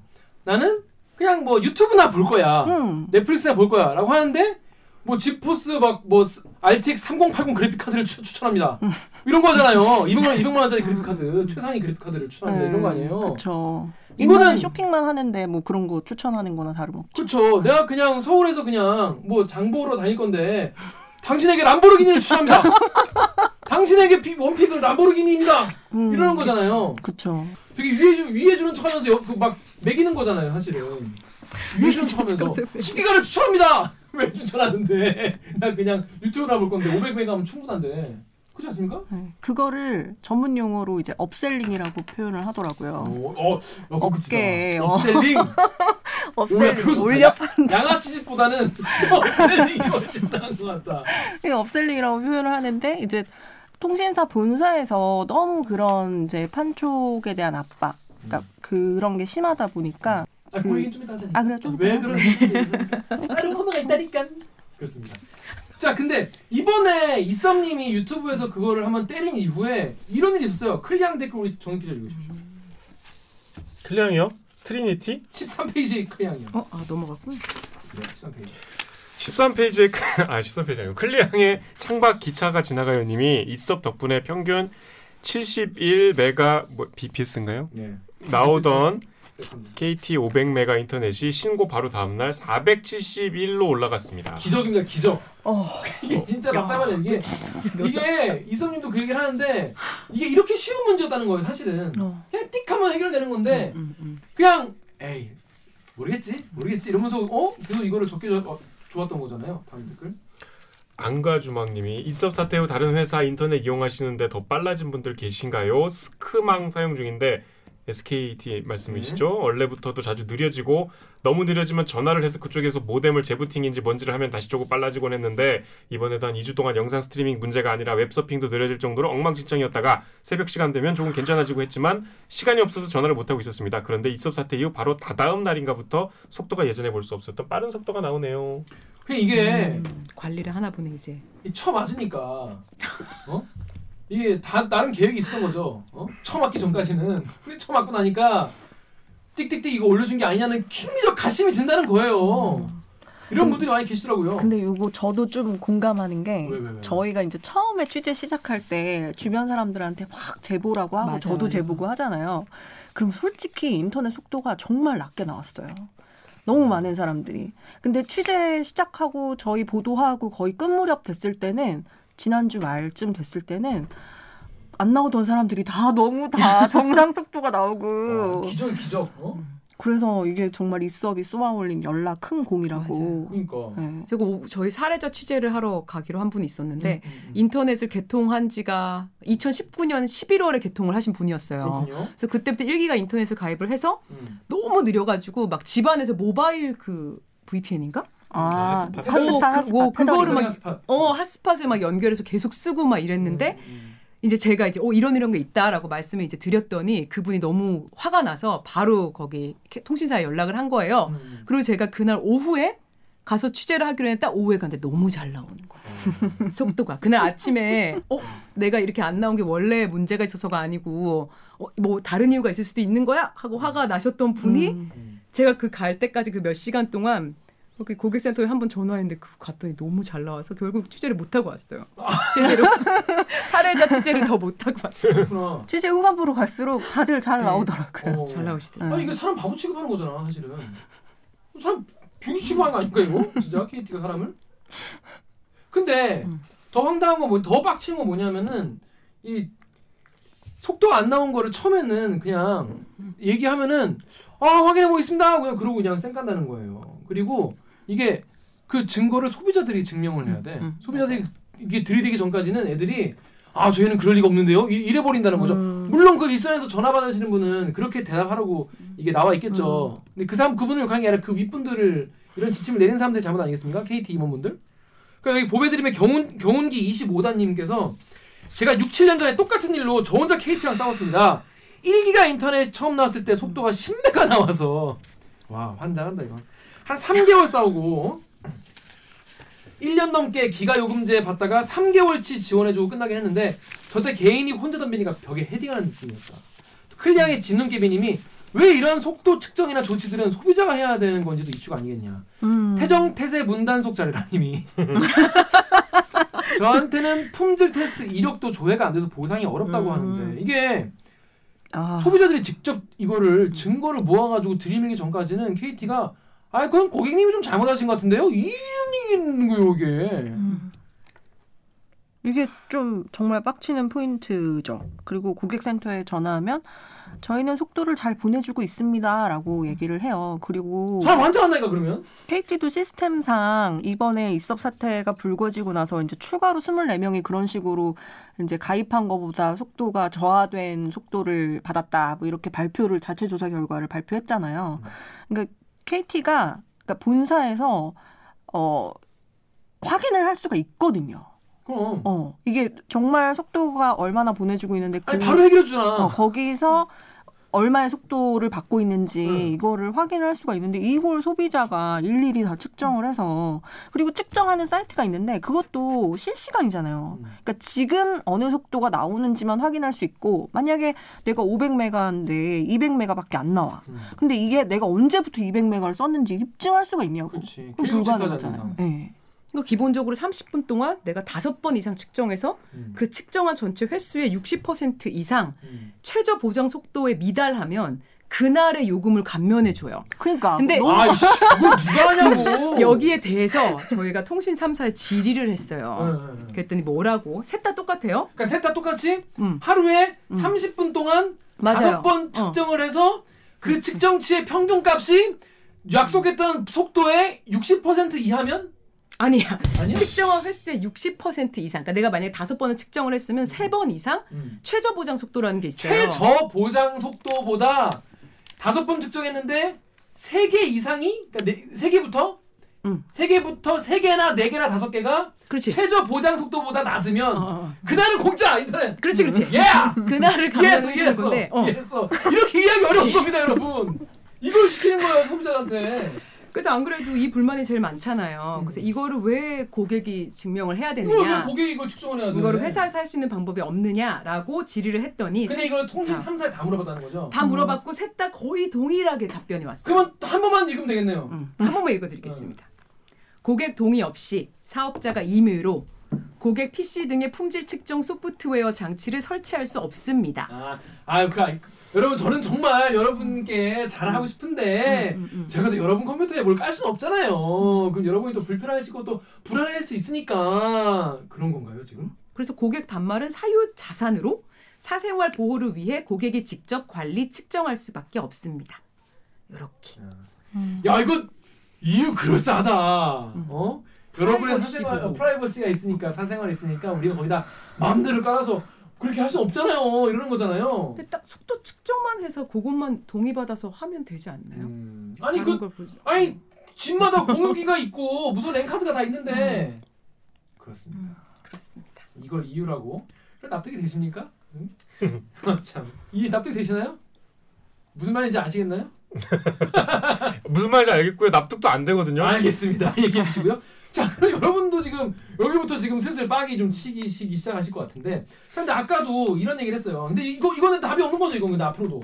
S2: 나는 그냥 뭐 유튜브나 볼 거야.
S4: 음.
S2: 넷플릭스나 볼 거야라고 하는데 뭐 지포스 막 뭐 RTX 3080 그래픽 카드를 추, 추천합니다. 이런 거잖아요. 200만 원, 200만 원짜리 그래픽 카드, 최상위 그래픽 카드를 추천합니다. 이런 거 아니에요?
S4: 그렇죠.
S2: 이거는-
S4: 쇼핑만 하는데 뭐 그런 거 추천하는 거나 다름없죠.
S2: 그렇죠. 내가 그냥 서울에서 그냥 뭐 장보러 다닐 건데 당신에게 람보르기니를 추천합니다. 당신에게 피- one pick은 람보르기니입니다.
S4: 음.
S2: 이러는 거잖아요.
S4: 그렇죠.
S2: 되게 위해 주 위해 주는 척하면서 여- 그 막 맥이는 거잖아요, 사실은. 위해 주는 척하면서. 10기가를 추천합니다. 왜 추천하는데? 나 그냥 유튜브나 볼 건데 500메가면 충분한데. 그렇지 않습니까?
S4: 네. 그거를 전문 용어로 이제 upselling이라고 표현을 하더라고요.
S2: 어, 어, 어
S4: 업계, 어.
S2: upselling. upselling
S4: 올려
S2: 양아치짓보다는 upselling이 훨씬 나은 것 같다.
S4: 그 upselling이라고 표현을 하는데 이제 통신사 본사에서 너무 그런 이제 판촉에 대한 압박, 그러니까 그런 게 심하다 보니까
S2: 아,
S4: 그-
S2: 그 얘기 좀 이따 하자니까.
S4: 아, 그래요?
S2: 좀왜
S4: 이따요?
S2: 그런지 다른 코너가 있다니까. 그렇습니다. 자, 근데 이번에 잇섭님이 유튜브에서 그거를 한번 때린 이후에 이런 일이 있었어요. 클리앙 댓글 우리 정익 기자 읽으십시오.
S1: 클리앙이요? 트리니티?
S2: 13페이지 클리앙이요.
S3: 어, 아 넘어갔군.
S2: 네, 13페이지.
S1: 13페이지에 아 13페이지 아니고 클리앙의 창밖 기차가 지나가요 님이 잇섭 덕분에 평균 71메가 뭐 BPS인가요?
S2: 예.
S1: 나오던
S2: second.
S1: KT 500메가 인터넷이 신고 바로 다음 날 471로 올라갔습니다.
S2: 기적입니다. 기적.
S4: 어,
S2: 이게 진짜 답답하네 이게. 이게 잇섭님도 그 얘기를 하는데 이게 이렇게 쉬운 문제였다는 거예요. 사실은
S4: 어.
S2: 그냥 띡 하면 해결되는 건데
S3: 음, 음.
S2: 그냥 에이 모르겠지 모르겠지 이러면서 어 계속 이거를 적게 줘- 어, 좋았던 거잖아요. 다음 댓글.
S1: 안가주망님이 이섭 사태 후 다른 회사 인터넷 이용하시는데 더 빨라진 분들 계신가요? 스크망 사용 중인데 SKT 말씀이시죠? 원래부터도 자주 느려지고 너무 느려지면 전화를 해서 그쪽에서 모뎀을 재부팅인지 뭔지를 하면 다시 조금 빨라지곤 했는데 이번에도 한 2주 동안 영상 스트리밍 문제가 아니라 웹서핑도 느려질 정도로 엉망진창이었다가 새벽 시간 되면 조금 괜찮아지고 했지만 시간이 없어서 전화를 못하고 있었습니다. 그런데 이섭 사태 이후 바로 다다음 날인가부터 속도가 예전에 볼 수 없었던 빠른 속도가 나오네요.
S2: 그냥 이게
S3: 음, 관리를 하나 보네 이제.
S2: 이 쳐맞으니까 어 이게 다 나름 계획이 있었던 거죠. 어? 쳐맞기 전까지는 근데 쳐맞고 나니까 띡띡띡 이거 올려준 게 아니냐는 킹리적 가심이 든다는 거예요. 이런 분들이 많이 계시더라고요.
S4: 근데 이거 저도 좀 공감하는 게
S2: 왜, 왜, 왜?
S4: 저희가 이제 처음에 취재 시작할 때 주변 사람들한테 확 제보라고 하고
S3: 맞아,
S4: 저도
S3: 맞아.
S4: 제보고 하잖아요. 그럼 솔직히 인터넷 속도가 정말 낮게 나왔어요. 너무 많은 사람들이. 근데 취재 시작하고 저희 보도하고 거의 끝 무렵 됐을 때는 지난주 말쯤 됐을 때는 안 나오던 사람들이 다 너무 다 정상 속도가
S2: 어,
S4: 나오고
S2: 기적 기적. 어?
S4: 그래서 이게 정말 이섭이 쏘아올린 연락 큰 공이라고.
S2: 그러니까.
S4: 네.
S3: 제가 오- 저희 사례자 취재를 하러 가기로 한 분이 있었는데
S2: 음, 음, 음.
S3: 인터넷을 개통한 지가 2019년 11월에 개통을 하신 분이었어요.
S2: 그렇군요.
S3: 그래서 그때부터 일기가 인터넷을 가입을 해서
S2: 음.
S3: 너무 느려가지고 막 집안에서 모바일 그 VPN인가?
S4: 아,
S1: 핫스팟.
S4: 핫스팟,
S3: 어, 그-
S4: 핫스팟,
S3: 뭐 그거를 막-
S2: 스팟.
S3: 어 핫스팟을 막 연결해서 계속 쓰고 막 이랬는데
S2: 음, 음.
S3: 이제 제가 이제 어 이런 이런 게 있다라고 말씀을 이제 드렸더니 그분이 너무 화가 나서 바로 거기 캐- 통신사에 연락을 한 거예요.
S2: 음, 음.
S3: 그리고 제가 그날 오후에 가서 취재를 하기로 했다 오후에 갔는데 너무 잘 나오는 거야 속도가 그날 아침에 어 내가 이렇게 안 나온 게 원래 문제가 있어서가 아니고 어, 뭐 다른 이유가 있을 수도 있는 거야 하고 화가 나셨던 분이
S4: 음.
S2: 음.
S3: 제가 그 갈 때까지 그 몇 시간 동안 거기 고객센터에 한 번 전화했는데 그 갔더니 너무 잘 나와서 결국 취재를 못 하고 왔어요. 제대로 사례자 취재를 더 못 하고 왔어요.
S4: 취재 후반부로 갈수록 다들 잘
S3: 네.
S4: 나오더라고요.
S2: 어.
S3: 잘 나오시더라고요.
S2: 아 이게 사람 바보 취급하는 거잖아 사실은. 사람 비기 취급하는 거 아닐까 이거? 진짜 KT가 사람을? 근데
S3: 음.
S2: 더 황당한 건 뭐, 더 빡친 건 뭐냐면은 이 속도가 안 나온 거를 처음에는 그냥 얘기하면은 아 확인해 보겠습니다 그냥 그러고 그냥 쌩 깐다는 거예요. 그리고 이게 그 증거를 소비자들이 증명을 해야 돼.
S3: 음,
S2: 소비자들이 이게 들이대기 전까지는 애들이 아 저희는 그럴 리가 없는데요 이- 이래 버린다는 거죠.
S4: 음.
S2: 물론 그 일선에서 전화 받으시는 분은 그렇게 대답하라고 이게 나와 있겠죠. 근데 그 사람 그분을 욕한 게 아니라 그 윗분들을 이런 지침을 내린 사람들이 잘못 아니겠습니까? KT 임원분들. 그러니까 여기 보배드림의 경운 경운기 25단님께서 제가 6, 7년 전에 똑같은 일로 저 혼자 KT랑 싸웠습니다. 1기가 인터넷 처음 나왔을 때 속도가 10메가 나와서 와 환장한다 이거. 한 3개월 싸우고 1년 넘게 기가 요금제 받다가 3개월치 지원해주고 끝나긴 했는데 저때 개인이 혼자 덤비니까 벽에 헤딩하는 느낌이었다. 클리앙의 진눈개비님이 왜 이런 속도 측정이나 조치들은 소비자가 해야 되는 건지도 이슈가 아니겠냐.
S4: 음.
S2: 태정 태세 문단속 자료라님이 저한테는 품질 테스트 이력도 조회가 안 돼서 보상이 어렵다고
S4: 음.
S2: 하는데 이게
S4: 아.
S2: 소비자들이 직접 이거를 증거를 모아가지고 들이밀기 전까지는 KT가 아 그건 고객님이 좀 잘못하신 것 같은데요 이런 거예요 이게
S4: 음. 이게 좀 정말 빡치는 포인트죠. 그리고 고객센터에 전화하면 저희는 속도를 잘 보내주고 있습니다라고 얘기를 해요. 그리고
S2: 사람 환장한다니까 그러면
S4: KT도 시스템상 이번에 입섭 사태가 불거지고 나서 이제 추가로 24명이 그런 식으로 이제 가입한 것보다 속도가 저하된 속도를 받았다. 뭐 이렇게 발표를 자체 조사 결과를 발표했잖아요. 그러니까 KT가 그러니까 본사에서 어 확인을 할 수가 있거든요.
S2: 그럼
S4: 어, 이게 정말 속도가 얼마나 보내주고 있는데 그
S2: 아니 바로 해결해 주잖아
S4: 어, 거기서 얼마의 속도를 받고 있는지
S2: 음.
S4: 이거를 확인을 할 수가 있는데 이걸 소비자가 일일이 다 측정을 해서 그리고 측정하는 사이트가 있는데 그것도 실시간이잖아요.
S2: 음.
S4: 그러니까 지금 어느 속도가 나오는지만 확인할 수 있고 만약에 내가 500메가인데 200메가밖에 안 나와.
S2: 음.
S4: 근데 이게 내가 언제부터 200메가를 썼는지 입증할 수가 있냐고.
S2: 그렇지.
S4: 불가능하잖아요. 네.
S3: 이거 기본적으로 30분 동안 내가 다섯 번 이상 측정해서
S2: 음.
S3: 그 측정한 전체 횟수의 60% 이상
S2: 음.
S3: 최저 보장 속도에 미달하면 그날의 요금을 감면해 줘요.
S4: 그러니까
S3: 근데
S2: 아이씨, 그걸 누가 하냐고.
S3: 여기에 대해서 저희가 통신 3사에 질의를 했어요.
S2: 응, 응, 응.
S3: 그랬더니 뭐라고? 셋 다 똑같아요?
S2: 그러니까 셋 다 똑같이
S3: 음.
S2: 하루에
S3: 음.
S2: 30분 동안
S3: 맞아요.
S2: 다섯 번
S3: 어.
S2: 측정을 해서 그 측정치의 평균값이 약속했던 속도의 60% 이하면
S3: 아니야.
S2: 아니야?
S3: 측정한 횟수의 60% 이상. 그러니까 내가 만약에 다섯 번을 측정을 했으면 세 번 이상
S2: 음.
S3: 최저 보장 속도라는 게 있어요.
S2: 최저 보장 속도보다 다섯 번 측정했는데 세 개 이상이 그러니까 네, 세 개부터
S3: 음.
S2: 세 개부터 세 개나 네 개나 다섯 개가. 최저 보장 속도보다 낮으면
S3: 어, 어.
S2: 그날은 공짜 인터넷.
S3: 그렇지, 그렇지.
S2: 예!
S3: 그날을
S2: 이해했어,
S3: 감면해 주는 건데. 어.
S2: 이렇게 이해하기 어려운 겁니다, 여러분. 이걸 시키는 거예요, 소비자한테.
S3: 그래서 안 그래도 이 불만이 제일 많잖아요.
S2: 음.
S3: 그래서 이거를 왜 고객이 증명을 해야 되느냐?
S2: 고객이 이걸 측정을 해야 돼?
S3: 이거를 회사에서 할 수 있는 방법이 없느냐라고 질의를 했더니
S2: 근데 이걸 통신
S3: 아.
S2: 3사에 다 물어봤다는 거죠?
S3: 다 물어봤고 셋다 거의 동일하게 답변이 왔어요.
S2: 그러면 한 번만 읽으면 되겠네요.
S3: 음, 한 번만 읽어드리겠습니다. 고객 동의 없이 사업자가 임의로 고객 PC 등의 품질 측정 소프트웨어 장치를 설치할 수 없습니다.
S2: 아, 아, 그, 아, 여러분 저는 정말 여러분께 잘하고 싶은데
S3: 음, 음, 음.
S2: 제가 또 여러분 컴퓨터에 뭘 깔 수는 없잖아요. 그럼 여러분이 또 불편하시고 또 불안할 수 있으니까 그런 건가요 지금?
S3: 그래서 고객 단말은 사유 자산으로 사생활 보호를 위해 고객이 직접 관리 측정할 수밖에 없습니다. 이렇게.
S4: 음.
S2: 야 이거 이유 그럴싸하다.
S3: 음.
S2: 어? 여러분의 사생활. 어, 프라이버시가 있으니까 사생활 있으니까 우리가 거기다 마음대로 깔아서 그렇게 할 수 없잖아요. 이러는 거잖아요.
S3: 근데 딱 속도 측정만 해서 그것만 동의받아서 하면 되지 않나요?
S2: 음. 아니 그 아니 집마다 공유기가 있고 무슨 랜카드가 다 있는데 그렇습니다.
S3: 음, 그렇습니다.
S2: 이걸 이유라고 그래 납득이 되십니까? 응? 참 이해 납득 되시나요? 무슨 말인지 아시겠나요?
S1: 무슨 말인지 알겠고요. 납득도 안 되거든요.
S2: 알겠습니다. 얘기해 주시고요. 자, 그럼 여러분도 지금 여기부터 지금 슬슬 빡이 좀 치기 시기 시작하실 것 같은데. 근데 아까도 이런 얘기를 했어요. 근데 이거 이거는 답이 없는 거죠, 이건 근데 앞으로도.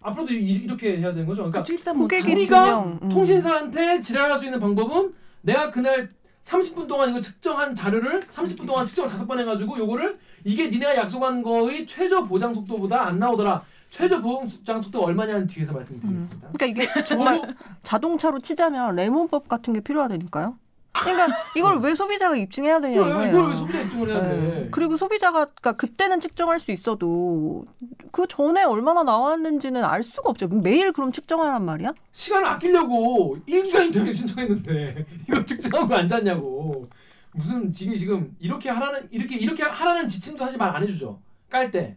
S2: 앞으로도 이, 렇게 해야 되는 거죠. 그러니까
S3: 그쵸, 일단 뭐
S4: 고객이
S2: 우리가
S4: 음.
S2: 통신사한테 지랄할 수 있는 방법은 내가 그날 30분 동안 이거 측정한 자료를 30분 동안 측정을 다섯 번 해가지고 요거를 이게 니네가 약속한 거의 최저 보장 속도보다 안 나오더라. 최저 보장 속도가 얼마냐는 뒤에서 말씀드리겠습니다.
S4: 그러니까 이게 정말 자동차로 치자면 레몬법 같은 게 필요하다니까요. 그러니까 이걸 왜 소비자가 입증해야 되냐 이거예요.
S2: 이걸 왜 소비자 입증을 해야 돼?
S4: 네. 그리고 소비자가 그러니까 그때는 측정할 수 있어도 그 전에 얼마나 나왔는지는 알 수가 없죠. 매일 그럼 측정하란 말이야?
S2: 시간을 아끼려고 1기가 인터넷 신청했는데 이거 측정하고 앉았냐고 무슨 지금 지금 이렇게 하라는 이렇게 이렇게 하라는 지침도 사실 말안 해주죠 깔 때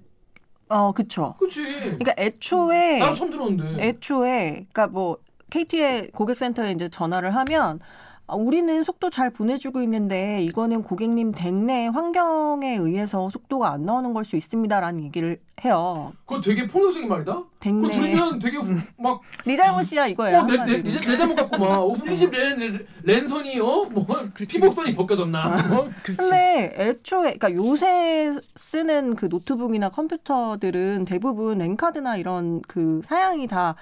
S4: 어, 그쵸.
S2: 그치
S4: 그러니까 애초에
S2: 나도 처음 들었는데
S4: 애초에 그러니까 뭐 KT의 고객센터에 이제 전화를 하면 아, 우리는 속도 잘 보내주고 있는데 이거는 고객님 댁내 환경에 의해서 속도가 안 나오는 걸 수 있습니다라는 얘기를 해요.
S2: 그거 되게 폭력적인 말이다 그거
S4: 댁내
S2: 들으면 되게 후-
S4: 막네 잘못이야 이거예요.
S2: 어, 내, 내. 내, 내 잘못 같고 막 어, 우리 집 랜, 랜, 랜선이 어뭐 피복선이 벗겨졌나 어?
S4: 근데 애초에 그러니까 요새 쓰는 그 노트북이나 컴퓨터들은 대부분 랜카드나 이런 그 사양이 다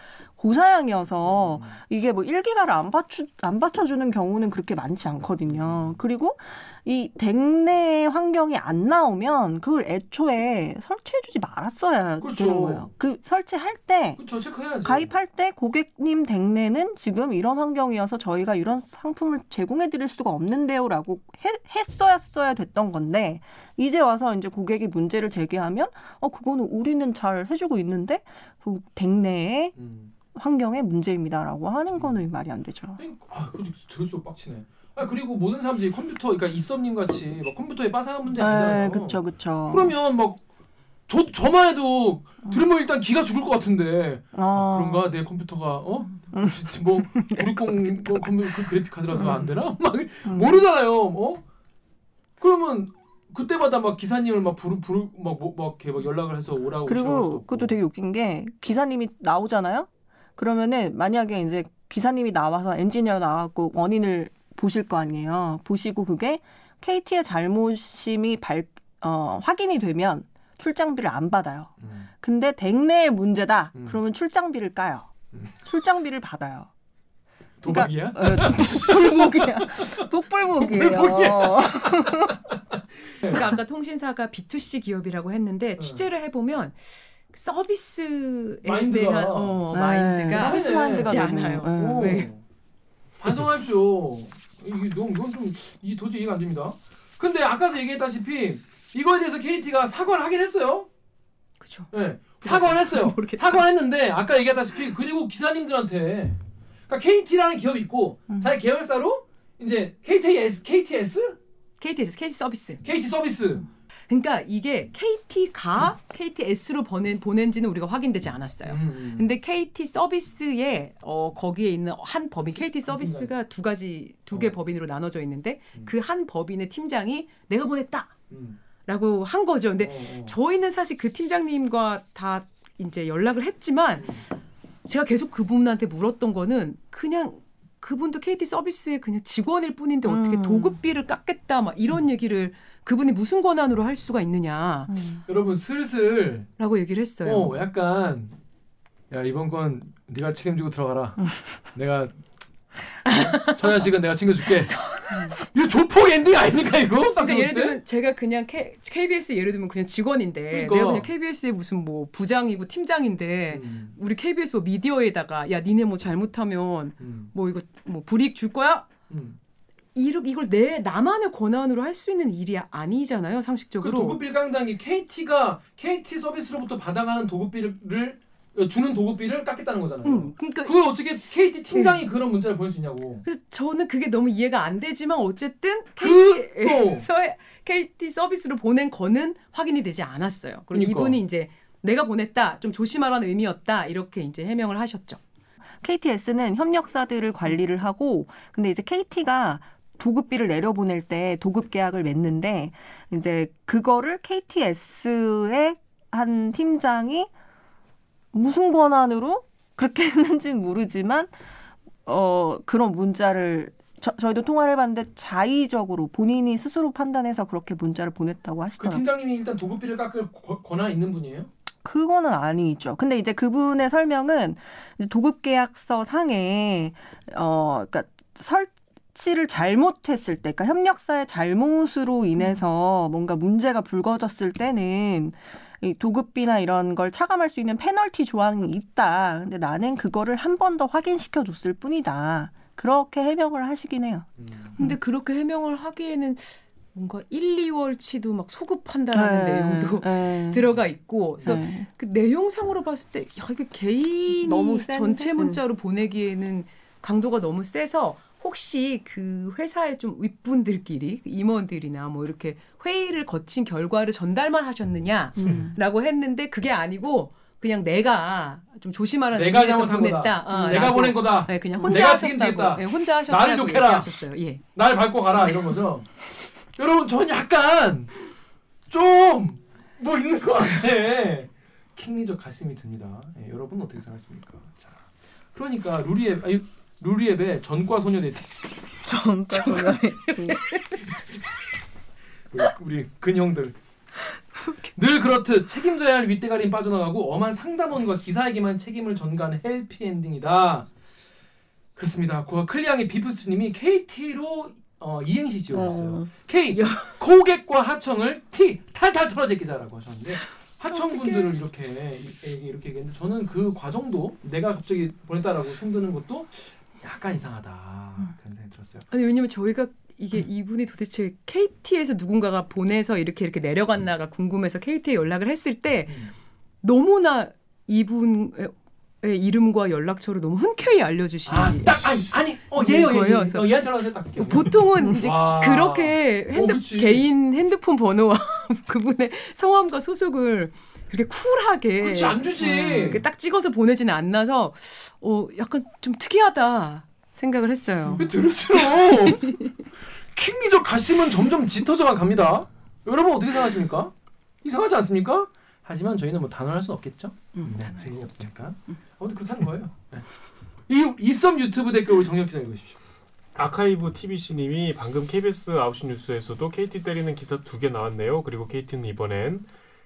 S4: 고사양이어서 이게 뭐 1기가를 안 받쳐 안 받쳐주는 경우는 그렇게 많지 않거든요. 그리고 이 댁내 환경이 안 나오면 그걸 애초에 설치해주지 말았어야
S2: 그렇죠.
S4: 되는 거예요. 그 설치할 때
S2: 체크해야지
S4: 가입할 때 고객님 댁내는 지금 이런 환경이어서 저희가 이런 상품을 제공해 드릴 수가 없는데요라고 해- 했어야 됐던 건데 이제 와서 이제 고객이 문제를 제기하면 어 그거는 우리는 잘 해주고 있는데 그 댁내의
S2: 음.
S4: 환경의 문제입니다라고 하는 거는 말이 안 되죠.
S2: 아, 들을수록 빡치네. 아 그리고 모든 사람들이 컴퓨터, 그러니까 이썸님 같이 막 컴퓨터에 빠삭한 문제 아니잖아요.
S4: 네, 그쵸 그쵸.
S2: 그러면 막 저 저만 해도 들으면 일단 기가 죽을 것 같은데 아,
S4: 어.
S2: 그런가 내 컴퓨터가 어? 뭐960그 컴퓨터 그 그래픽 카드라서 안 되나? 막
S4: 음.
S2: 모르잖아요. 어? 그러면 그때마다 막 기사님을 막 부르 부르 막막 뭐, 막 이렇게 막 연락을 해서 오라고
S4: 그리고. 그것도 되게 웃긴 게 기사님이 나오잖아요. 그러면은 만약에 이제 기사님이 나와서 엔지니어 나와갖고 원인을 보실 거 아니에요. 보시고 그게 KT의 잘못임이 발, 어, 확인이 되면 출장비를 안 받아요.
S2: 음.
S4: 근데 댁내의 문제다.
S2: 음.
S4: 그러면 출장비를 까요.
S2: 음.
S4: 출장비를 받아요.
S2: 도박이야?
S4: 어, 복불복이야. 복불복이에요.
S3: 그러니까 아까 통신사가 B2C 기업이라고 했는데 취재를 해보면 서비스에
S2: 마인드가.
S3: 대한 어,
S4: 네,
S3: 마인드가
S2: 서비스
S4: 마인드가
S3: 있지
S4: 너무,
S3: 않아요.
S4: 네.
S2: 오.
S3: 네.
S2: 반성하십시오. 이게 너무 이건 좀이 도저히 이해가 안 됩니다. 근데 아까도 얘기했다시피 이거에 대해서 KT가 사과를 하긴 했어요.
S3: 그렇죠.
S2: 네. 사과를 했어요.
S3: 모르겠다.
S2: 사과했는데 아까 얘기했다시피 그리고 기사님들한테 그러니까 KT라는 기업이 있고
S4: 음.
S2: 자기 계열사로 이제 KTS, KTS,
S3: KTS, KT 서비스.
S2: KT 서비스.
S3: 그러니까 이게 KT가 KTS로 보낸 보낸지는 우리가 확인되지 않았어요.
S2: 음.
S3: 근데 KT 서비스에 어 거기에 있는 한 법인 KT 서비스가 두 가지 두개
S2: 어.
S3: 법인으로 나눠져 있는데
S2: 음.
S3: 그한 법인의 팀장이 내가 보냈다라고
S2: 음.
S3: 한 거죠. 근데
S2: 어, 어.
S3: 저희는 사실 그 팀장님과 다 이제 연락을 했지만 제가 계속 그분한테 물었던 거는 그냥 그분도 KT 서비스의 그냥 직원일 뿐인데 어떻게
S4: 음.
S3: 도급비를 깎겠다 막 이런 얘기를 그분이 무슨 권한으로 할 수가 있느냐라고
S4: 음.
S2: 여러분 슬슬
S3: 얘기를 했어요.
S2: 어 약간 야 이번 건 네가 책임지고 들어가라. 내가 저 자식은 내가 챙겨줄게. 이거 조폭 엔딩 아닙니까 이거? 딱
S3: 그러니까 예를
S2: 때?
S3: 들면 제가 그냥 K, KBS 예를 들면 그냥 직원인데
S2: 그러니까.
S3: 내가 그냥 KBS의 무슨 뭐 부장이고 팀장인데
S2: 음,
S3: 우리 KBS 뭐 미디어에다가 야 니네 뭐 잘못하면
S2: 음,
S3: 뭐 이거 뭐 불이익 줄 거야?
S2: 음.
S3: 이걸 이걸 내 나만의 권한으로 할 수 있는 일이 아니잖아요
S2: 그
S3: 상식적으로.
S2: 도급비 깡당이 KT가 KT 서비스로부터 받아가는 도급비를 어, 주는 도급비를 깎겠다는 거잖아요.
S3: 음, 그러니까
S2: 그걸 어떻게 KT 팀장이 그런 문자를 보낼 수 있냐고.
S3: 그래서 저는 그게 너무 이해가 안 되지만 어쨌든
S2: 그-
S3: KT에서 KT 서비스로 보낸 거는 확인이 되지 않았어요. 그리고
S2: 그러니까.
S3: 이분이 이제 내가 보냈다, 좀 조심하라는 의미였다 이렇게 이제 해명을 하셨죠.
S4: KTS는 협력사들을 관리를 하고 근데 이제 KT가 도급비를 내려보낼 때 도급 계약을 맺는데 이제 그거를 KTS의 한 팀장이 무슨 권한으로 그렇게 했는지는 모르지만 어 그런 문자를 저, 저희도 통화를 해봤는데 자의적으로 본인이 스스로 판단해서 그렇게 문자를 보냈다고
S2: 그
S4: 하시더라고요.
S2: 팀장님이 일단 도급비를 깎을 거- 권한 있는 분이에요?
S4: 그거는 아니죠. 근데 이제 그분의 설명은 도급 계약서 상에 어 그러니까 설 치를 잘못했을 때, 그러니까 협력사의 잘못으로 인해서 뭔가 문제가 불거졌을 때는 이 도급비나 이런 걸 차감할 수 있는 페널티 조항이 있다. 근데 나는 그거를 한 번 더 확인시켜 줬을 뿐이다. 그렇게 해명을 하시긴 해요.
S3: 근데 그렇게 해명을 하기에는 뭔가 1, 2월치도 막 소급한다라는 내용도
S4: 네.
S3: 들어가 있고 그래서
S4: 네.
S3: 그 내용상으로 봤을 때 야, 이게 개인이? 전체 문자로 보내기에는 강도가 너무 세서 혹시 그 회사의 좀 윗분들끼리 그 임원들이나 뭐 이렇게 회의를 거친 결과를 전달만 하셨느냐라고
S4: 음.
S3: 했는데 그게 아니고 그냥 내가 좀 조심하라는
S2: 내가 잘못한
S3: 보냈다.
S2: 거다.
S3: 어,
S2: 내가
S3: 라고.
S2: 보낸 거다.
S3: 네, 그냥 혼자
S2: 내가
S3: 하셨다고.
S2: 책임지겠다.
S3: 네, 혼자
S2: 나를
S3: 하셨다고
S2: 욕해라.
S3: 얘기하셨어요. 예.
S2: 날 밟고 가라 이런 거죠. 여러분 전 약간 좀 뭐 있는 것 같아. 킹리적 가슴이 듭니다. 예, 여러분 어떻게 생각하십니까? 자, 그러니까 루리앱 아니 루리앱의 전과 데이트
S4: 전과 소년의
S2: 우리, 우리 근형들 늘 그렇듯 책임져야 할 윗대가리는 빠져나가고 엄한 상담원과 기사에게만 책임을 전가하는 해피엔딩이다. 그렇습니다. 고 클리앙의 비프스님이 KT로 어, 이행시 지어줬어요.
S4: 어.
S2: K 고객과 하청을 T 탈탈 털어제끼자라고 하셨는데 하청분들을 이렇게 이렇게 얘기했는데 저는 그 과정도 내가 갑자기 보냈다라고 손드는 것도 약간 이상하다 그런 생각이 들었어요.
S3: 아니 왜냐면 저희가 이게 이분이 도대체 KT에서 누군가가 보내서 이렇게 이렇게 내려갔나가 궁금해서 KT에 연락을 했을 때
S2: 음.
S3: 너무나 이분의 이름과 연락처를 너무 흔쾌히 알려주신
S2: 아딱 아니 아니 어 얘요 얘
S3: 거예요.
S2: 요
S3: 그래서
S2: 어, 얘한테 알아서 딱.
S3: 보통은 이제
S2: 와.
S3: 그렇게 핸드
S2: 어.
S3: 개인 핸드폰 번호와 그분의 성함과 소속을 그렇게 쿨하게
S2: 그렇지 안 주지.
S3: 이렇게 딱 찍어서 보내지는 않나서 어 약간 좀 특이하다 생각을 했어요.
S2: 그 들을수록 킹리적 가심은 점점 짙어져만 갑니다. 여러분 어떻게 생각하십니까? 이상하지 않습니까? 하지만 저희는 뭐 단언할 수는 없겠죠.
S3: 음,
S2: 네,
S3: 단언할 수
S2: 없으니까. 아무튼 그렇다는 거예요. 네. 이 이썸 유튜브 댓글 우리 정혁 기자 읽으십시오.
S1: 아카이브 TBC님이 방금 KBS 9시 뉴스에서도 KT 때리는 기사 두 개 나왔네요. 그리고 KT는 이번엔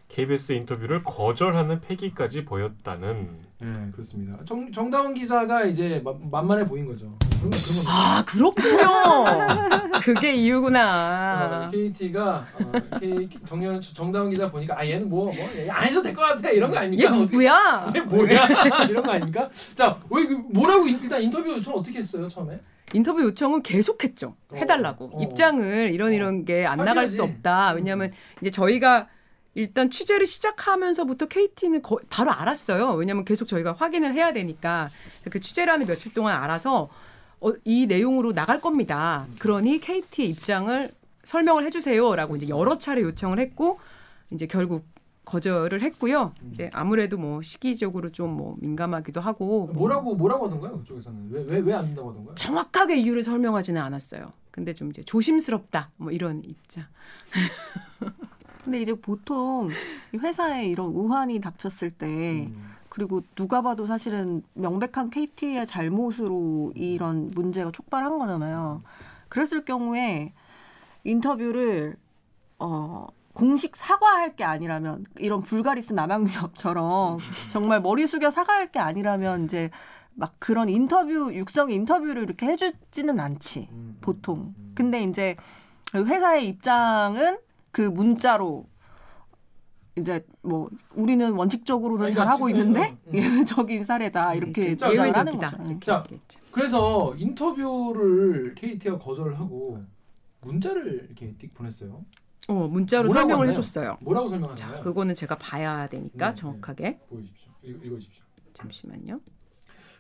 S1: KBS 인터뷰를 거절하는 패기까지 보였다는.
S2: 네, 그렇습니다. 정 정다운 기자가 이제 마- 만만해 보인 거죠. 그런 거 그런 거.
S3: 아 그렇군요. 그게 이유구나.
S2: 어, KT가 어, K, 정연 정다운 기자 보니까 아 얘는 뭐뭐 안 해도 될 것 같아 이런 거 아닙니까?
S3: 얘 누구야?
S2: 얘 뭐야 이런 거 아닙니까? 자, 왜 그- 뭐라고 일- 일단 인터뷰 요청 어떻게 했어요 처음에?
S3: 인터뷰 요청은 계속했죠.
S2: 어,
S3: 해달라고
S2: 어.
S3: 입장을 이런 이런 게 안 나갈 수. 없다. 왜냐하면 이제 저희가 일단 취재를 시작하면서부터 KT는 거, 바로 알았어요. 왜냐하면 계속 저희가 확인을 해야 되니까 그 취재를 하는 며칠 동안 알아서 어, 이 내용으로 나갈 겁니다. 그러니 KT의 입장을 설명을 해주세요라고 이제 여러 차례 요청을 했고 이제 결국 거절을 했고요. 네, 아무래도 뭐 시기적으로 좀 뭐 민감하기도 하고 뭐
S2: 뭐라고 뭐라고 하던가요 그쪽에서는 왜 왜 왜 안 된다고 하던가요?
S3: 정확하게 이유를 설명하지는 않았어요. 근데 좀 이제 조심스럽다 뭐 이런 입장.
S4: 근데 이제 보통 이 회사에 이런 우환이 닥쳤을 때
S2: 음.
S4: 그리고 누가 봐도 사실은 명백한 KT의 잘못으로 이런 문제가 촉발한 거잖아요. 그랬을 경우에 인터뷰를 어 공식 사과할 게 아니라면 이런 불가리스 남양유업처럼 정말 머리 숙여 사과할 게 아니라면 이제 막 그런 인터뷰 육성 인터뷰를 이렇게 해주지는 않지
S2: 음.
S4: 보통. 근데 이제 회사의 입장은 그 문자로 이제 뭐 우리는 원칙적으로는 잘 하고 있는데
S2: 지금, 음.
S4: 예외적인 사례다 이렇게
S3: 예외적이다.
S4: 거죠.
S3: 이렇게
S2: 자,
S3: 얘기했죠.
S2: 그래서 인터뷰를 KT가 거절을 하고 문자를 이렇게 띡 보냈어요.
S3: 어 문자로 설명을? 해줬어요.
S2: 뭐라고 설명하나요?
S3: 자 그거는 제가 봐야 되니까
S2: 네,
S3: 정확하게
S2: 보여주십시오. 읽, 읽어주십시오.
S3: 잠시만요.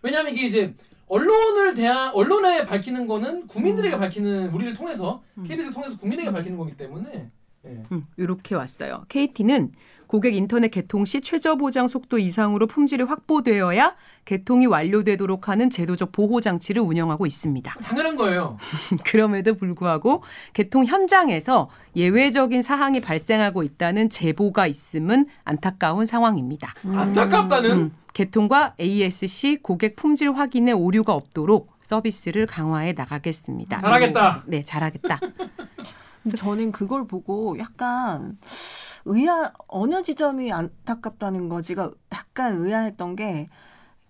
S2: 왜냐하면 이게 이제 언론을 대한 언론에 밝히는 거는 국민들에게
S3: 음.
S2: 밝히는 우리를 통해서
S3: 음.
S2: KBS를 통해서 국민에게 밝히는 거기 때문에 예.
S3: 음, 이렇게 왔어요. KT는 고객 인터넷 개통 시 최저 보장 속도 이상으로 품질이 확보되어야 개통이 완료되도록 하는 제도적 보호 장치를 운영하고 있습니다.
S2: 당연한 거예요.
S3: 그럼에도 불구하고 개통 현장에서 예외적인 사항이 발생하고 있다는 제보가 있음은 안타까운 상황입니다.
S2: 안타깝다는
S3: 음, 개통과 ASC 고객 품질 확인에 오류가 없도록 서비스를 강화해 나가겠습니다.
S2: 잘하겠다.
S3: 네, 잘하겠다.
S4: 근데 저는 그걸 보고 약간 의아 어느 지점이 안타깝다는 거지가 약간 의아했던 게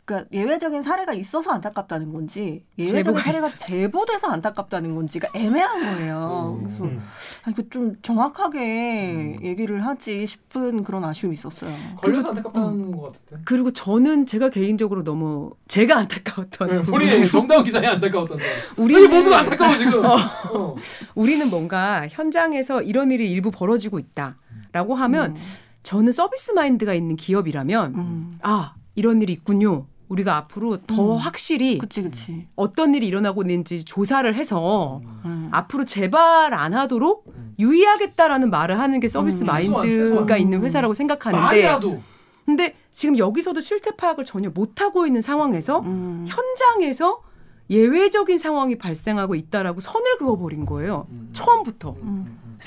S4: 그러니까 예외적인 사례가 있어서 안타깝다는 건지 예외적인 사례가 제보돼서 안타깝다는 건지가 애매한 거예요. 그래서
S2: 음.
S4: 아, 이거 좀 정확하게 얘기를 하지 싶은 그런 아쉬움이 있었어요.
S2: 걸려서 안타깝다는 것 같은데.
S3: 그리고 저는 제가 개인적으로 너무 제가 안타까웠던
S2: 네, 본인이 정다운 기자이 안타까웠던데.
S3: 우리는
S2: 우리 모두가 안타까워 지금. 어.
S3: 우리는 뭔가 현장에서 이런 일이 일부 벌어지고 있다라고 하면
S4: 음.
S3: 저는 서비스 마인드가 있는 기업이라면
S4: 음.
S3: 아 이런 일이 있군요. 우리가 앞으로 더
S4: 음.
S3: 확실히
S4: 그치 그치.
S3: 어떤 일이 일어나고 있는지 조사를 해서
S4: 음.
S3: 앞으로 재발 안 하도록
S2: 음.
S3: 유의하겠다라는 말을 하는 게 서비스
S4: 음,
S3: 마인드가
S2: 최소한, 최소한.
S3: 있는 회사라고 생각하는데
S2: 말이라도
S3: 근데 지금 여기서도 실태 파악을 전혀 못 하고 있는 상황에서
S4: 음.
S3: 현장에서 예외적인 상황이 발생하고 있다라고 선을 그어버린 거예요.
S2: 음.
S3: 처음부터.
S2: 음, 음, 음.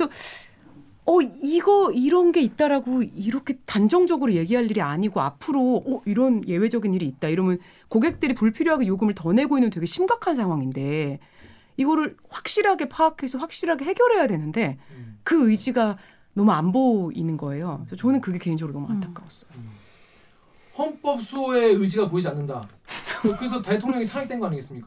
S3: 어 이거 이런 게 있다라고 이렇게 단정적으로 얘기할 일이 아니고 앞으로 어 이런 예외적인 일이 있다 이러면 고객들이 불필요하게 요금을 더 내고 있는 되게 심각한 상황인데 이거를 확실하게 파악해서 확실하게 해결해야 되는데
S2: 음.
S3: 그 의지가 너무 안 보이는 거예요. 그래서 저는 그게 개인적으로 너무
S4: 음.
S3: 안타까웠어요.
S2: 헌법 수호의 의지가 보이지 않는다. 그- 그래서 대통령이 탄핵된 거 아니겠습니까?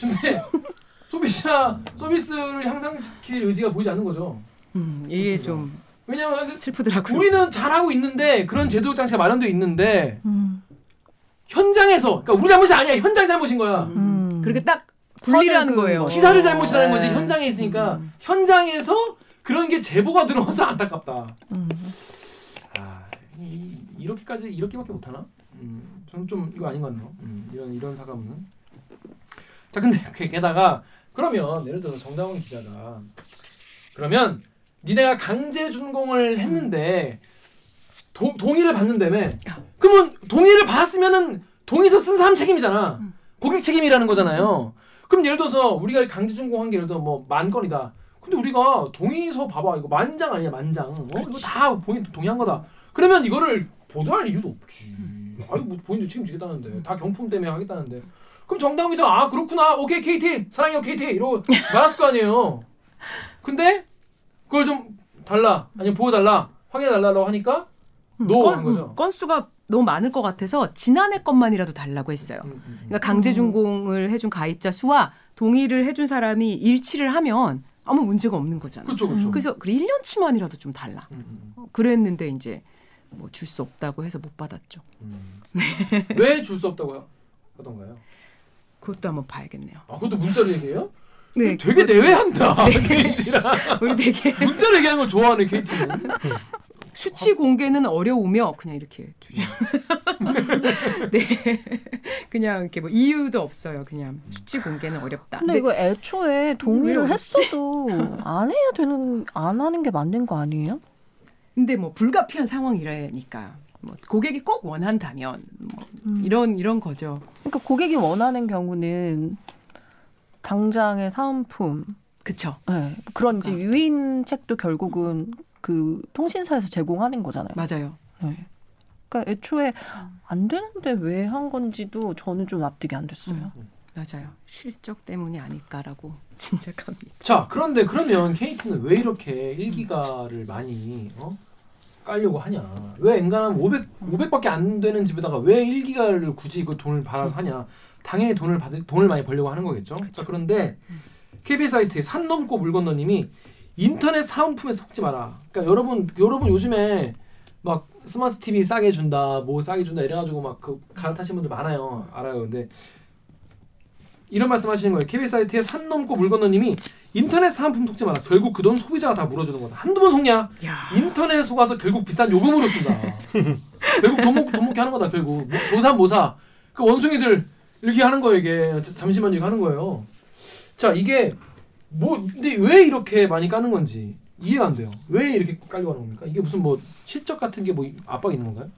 S2: 근데 소비자 서비스를 향상시킬 의지가 보이지 않는 거죠.
S3: 음, 이게 좀
S2: 왜냐하면 그-
S3: 슬프더라고요.
S2: 우리는 잘하고 있는데 그런 제도 장치가 마련돼 있는데
S4: 음.
S2: 현장에서 그러니까 우리 잘못이 아니야 현장 잘못인 거야.
S4: 음.
S3: 그렇게 딱 분리라는
S4: 그
S3: 거예요.
S2: 기사를 잘못이라는 거지
S3: 네.
S2: 현장에 있으니까
S3: 음.
S2: 현장에서 그런 게 제보가 들어와서 안타깝다.
S4: 음.
S2: 아 이, 이렇게까지 이렇게밖에 못하나? 음, 저는 좀 이거 아닌 것 같네요. 음, 이런 이런 사과문은. 자 근데 그- 게다가 그러면 예를 들어서 정다운 기자가 그러면 니네가 강제 준공을 했는데 도, 동의를 받는다며? 그러면 동의를 받았으면은 동의서 쓴 사람 책임이잖아.
S3: 음.
S2: 고객 책임이라는 거잖아요. 그럼 예를 들어서 우리가 강제 준공한 게 예를 들어 뭐 만 건이다. 근데 우리가 동의서 봐봐 이거 만장 아니야 만장. 어? 이거 다 본인 동의한 거다. 그러면 이거를 보도할 이유도 없지. 아니 뭐 본인도 책임지겠다는데 다 경품 때문에 하겠다는데. 그럼 정당 기자 아 그렇구나 오케이 KT 사랑해요 KT 이러고 말았을 거 아니에요. 근데 그걸 좀 달라 아니면 보여달라 확인해달라고 하니까 노
S3: 건,
S2: 하는 거죠.
S3: 건수가 너무 많을 것 같아서 지난해 것만이라도 달라고 했어요.
S2: 음, 음, 음.
S3: 그러니까 강제 준공을 해준 가입자 수와 동의를 해준 사람이 일치를 하면 아무 문제가 없는 거잖아요.
S2: 그렇죠 그렇죠.
S3: 그래서 그래 1년치만이라도 좀 달라.
S2: 음, 음,
S3: 어, 그랬는데 이제 뭐 줄 수 없다고 해서 못 받았죠.
S2: 음. 왜줄 수 없다고 하던가요?
S3: 그것도 한번 봐야겠네요.
S2: 아 그것도 문자로 얘기해요?
S3: 네,
S2: 되게
S3: 그것-
S2: 내외한다. KT랑
S3: 우리 되게
S2: 문자로 얘기하는 걸 좋아하는 KT는.
S3: 수치 공개는 어려우며 그냥 이렇게 주죠. 네, 그냥 이렇게 뭐 이유도 없어요. 그냥 수치 공개는 어렵다.
S4: 근데 이거 애초에
S3: 왜
S4: 동의를? 했어도 안 해야 되는 안 하는 게 맞는 거 아니에요?
S3: 근데 뭐 불가피한 상황이라니까 뭐 고객이 꼭 원한다면 뭐
S4: 음.
S3: 이런 이런 거죠.
S4: 그러니까 고객이 원하는 경우는 당장의 사은품
S3: 그쵸?
S4: 네. 그런 이제 유인 책도 결국은 그 통신사에서 제공하는 거잖아요.
S3: 맞아요.
S4: 네. 그러니까 애초에 안 되는데 왜 한 건지도 저는 좀 납득이 안 됐어요.
S3: 맞아요. 실적 때문이 아닐까라고 짐작합니다.
S2: 자 그런데 그러면 KT는 왜 이렇게 1기가를 많이 어? 깔려고 하냐? 왜 엔간하면 500 500밖에 안 되는 집에다가 왜 1기가를 굳이 그 돈을 받아서 하냐? 당연히 돈을 받을 돈을 많이 벌려고 하는 거겠죠. 자 그런데 KBS 사이트에 산 넘고 물 건너님이 인터넷 사은품에 속지 마라. 그러니까 여러분 여러분 요즘에 막 스마트 TV 싸게 준다, 뭐 싸게 준다 이래가지고 막 그 갈아타시는 분들 많아요. 알아요. 근데 이런 말씀하시는 거예요. KBS 사이트에 산 넘고 물 건너님이 인터넷 사은품 마라. 결국 그 돈 소비자가 다 물어주는 거다. 한두 번 속냐?
S3: 야,
S2: 인터넷 속아서 결국 비싼 요금으로 쓴다. 결국 돈 먹고 돈 먹게 하는 거다. 결국 뭐, 조사 모사 그 원숭이들 이렇게 하는 거예요. 이게 자- 잠시만 이거 하는 거예요. 자 이게 뭐 근데 왜 이렇게 많이 까는 건지 이해가 안 돼요. 왜 이렇게 깔려고 하는 겁니까? 이게 무슨 뭐 실적 같은 게 뭐 압박이 있는 건가요?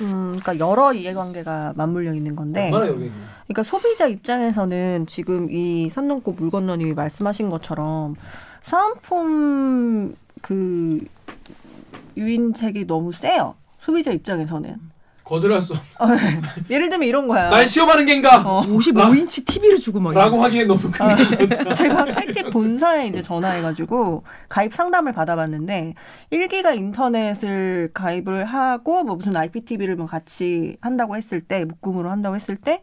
S4: 음, 그러니까 여러 이해관계가 맞물려 있는 건데,
S2: 얼마나 여기
S4: 그러니까 소비자 입장에서는 지금 이 산 넘고 물 건너님이 말씀하신 것처럼 사은품 그 유인책이 너무 세요. 소비자 입장에서는.
S2: 거절할 수. 없-
S4: 예를 들면 이런 거야.
S2: 날 시험하는 겐가?
S4: 어.
S3: 55인치 TV를 주고 막
S2: 라고 하기엔 너무 큰
S4: 아,
S2: 게
S4: 제가 KT 본사에 이제 전화해가지고 가입 상담을 받아봤는데 1기가 인터넷을 가입을 하고 뭐 무슨 IPTV를 뭐 같이 한다고 했을 때 묶음으로 한다고 했을 때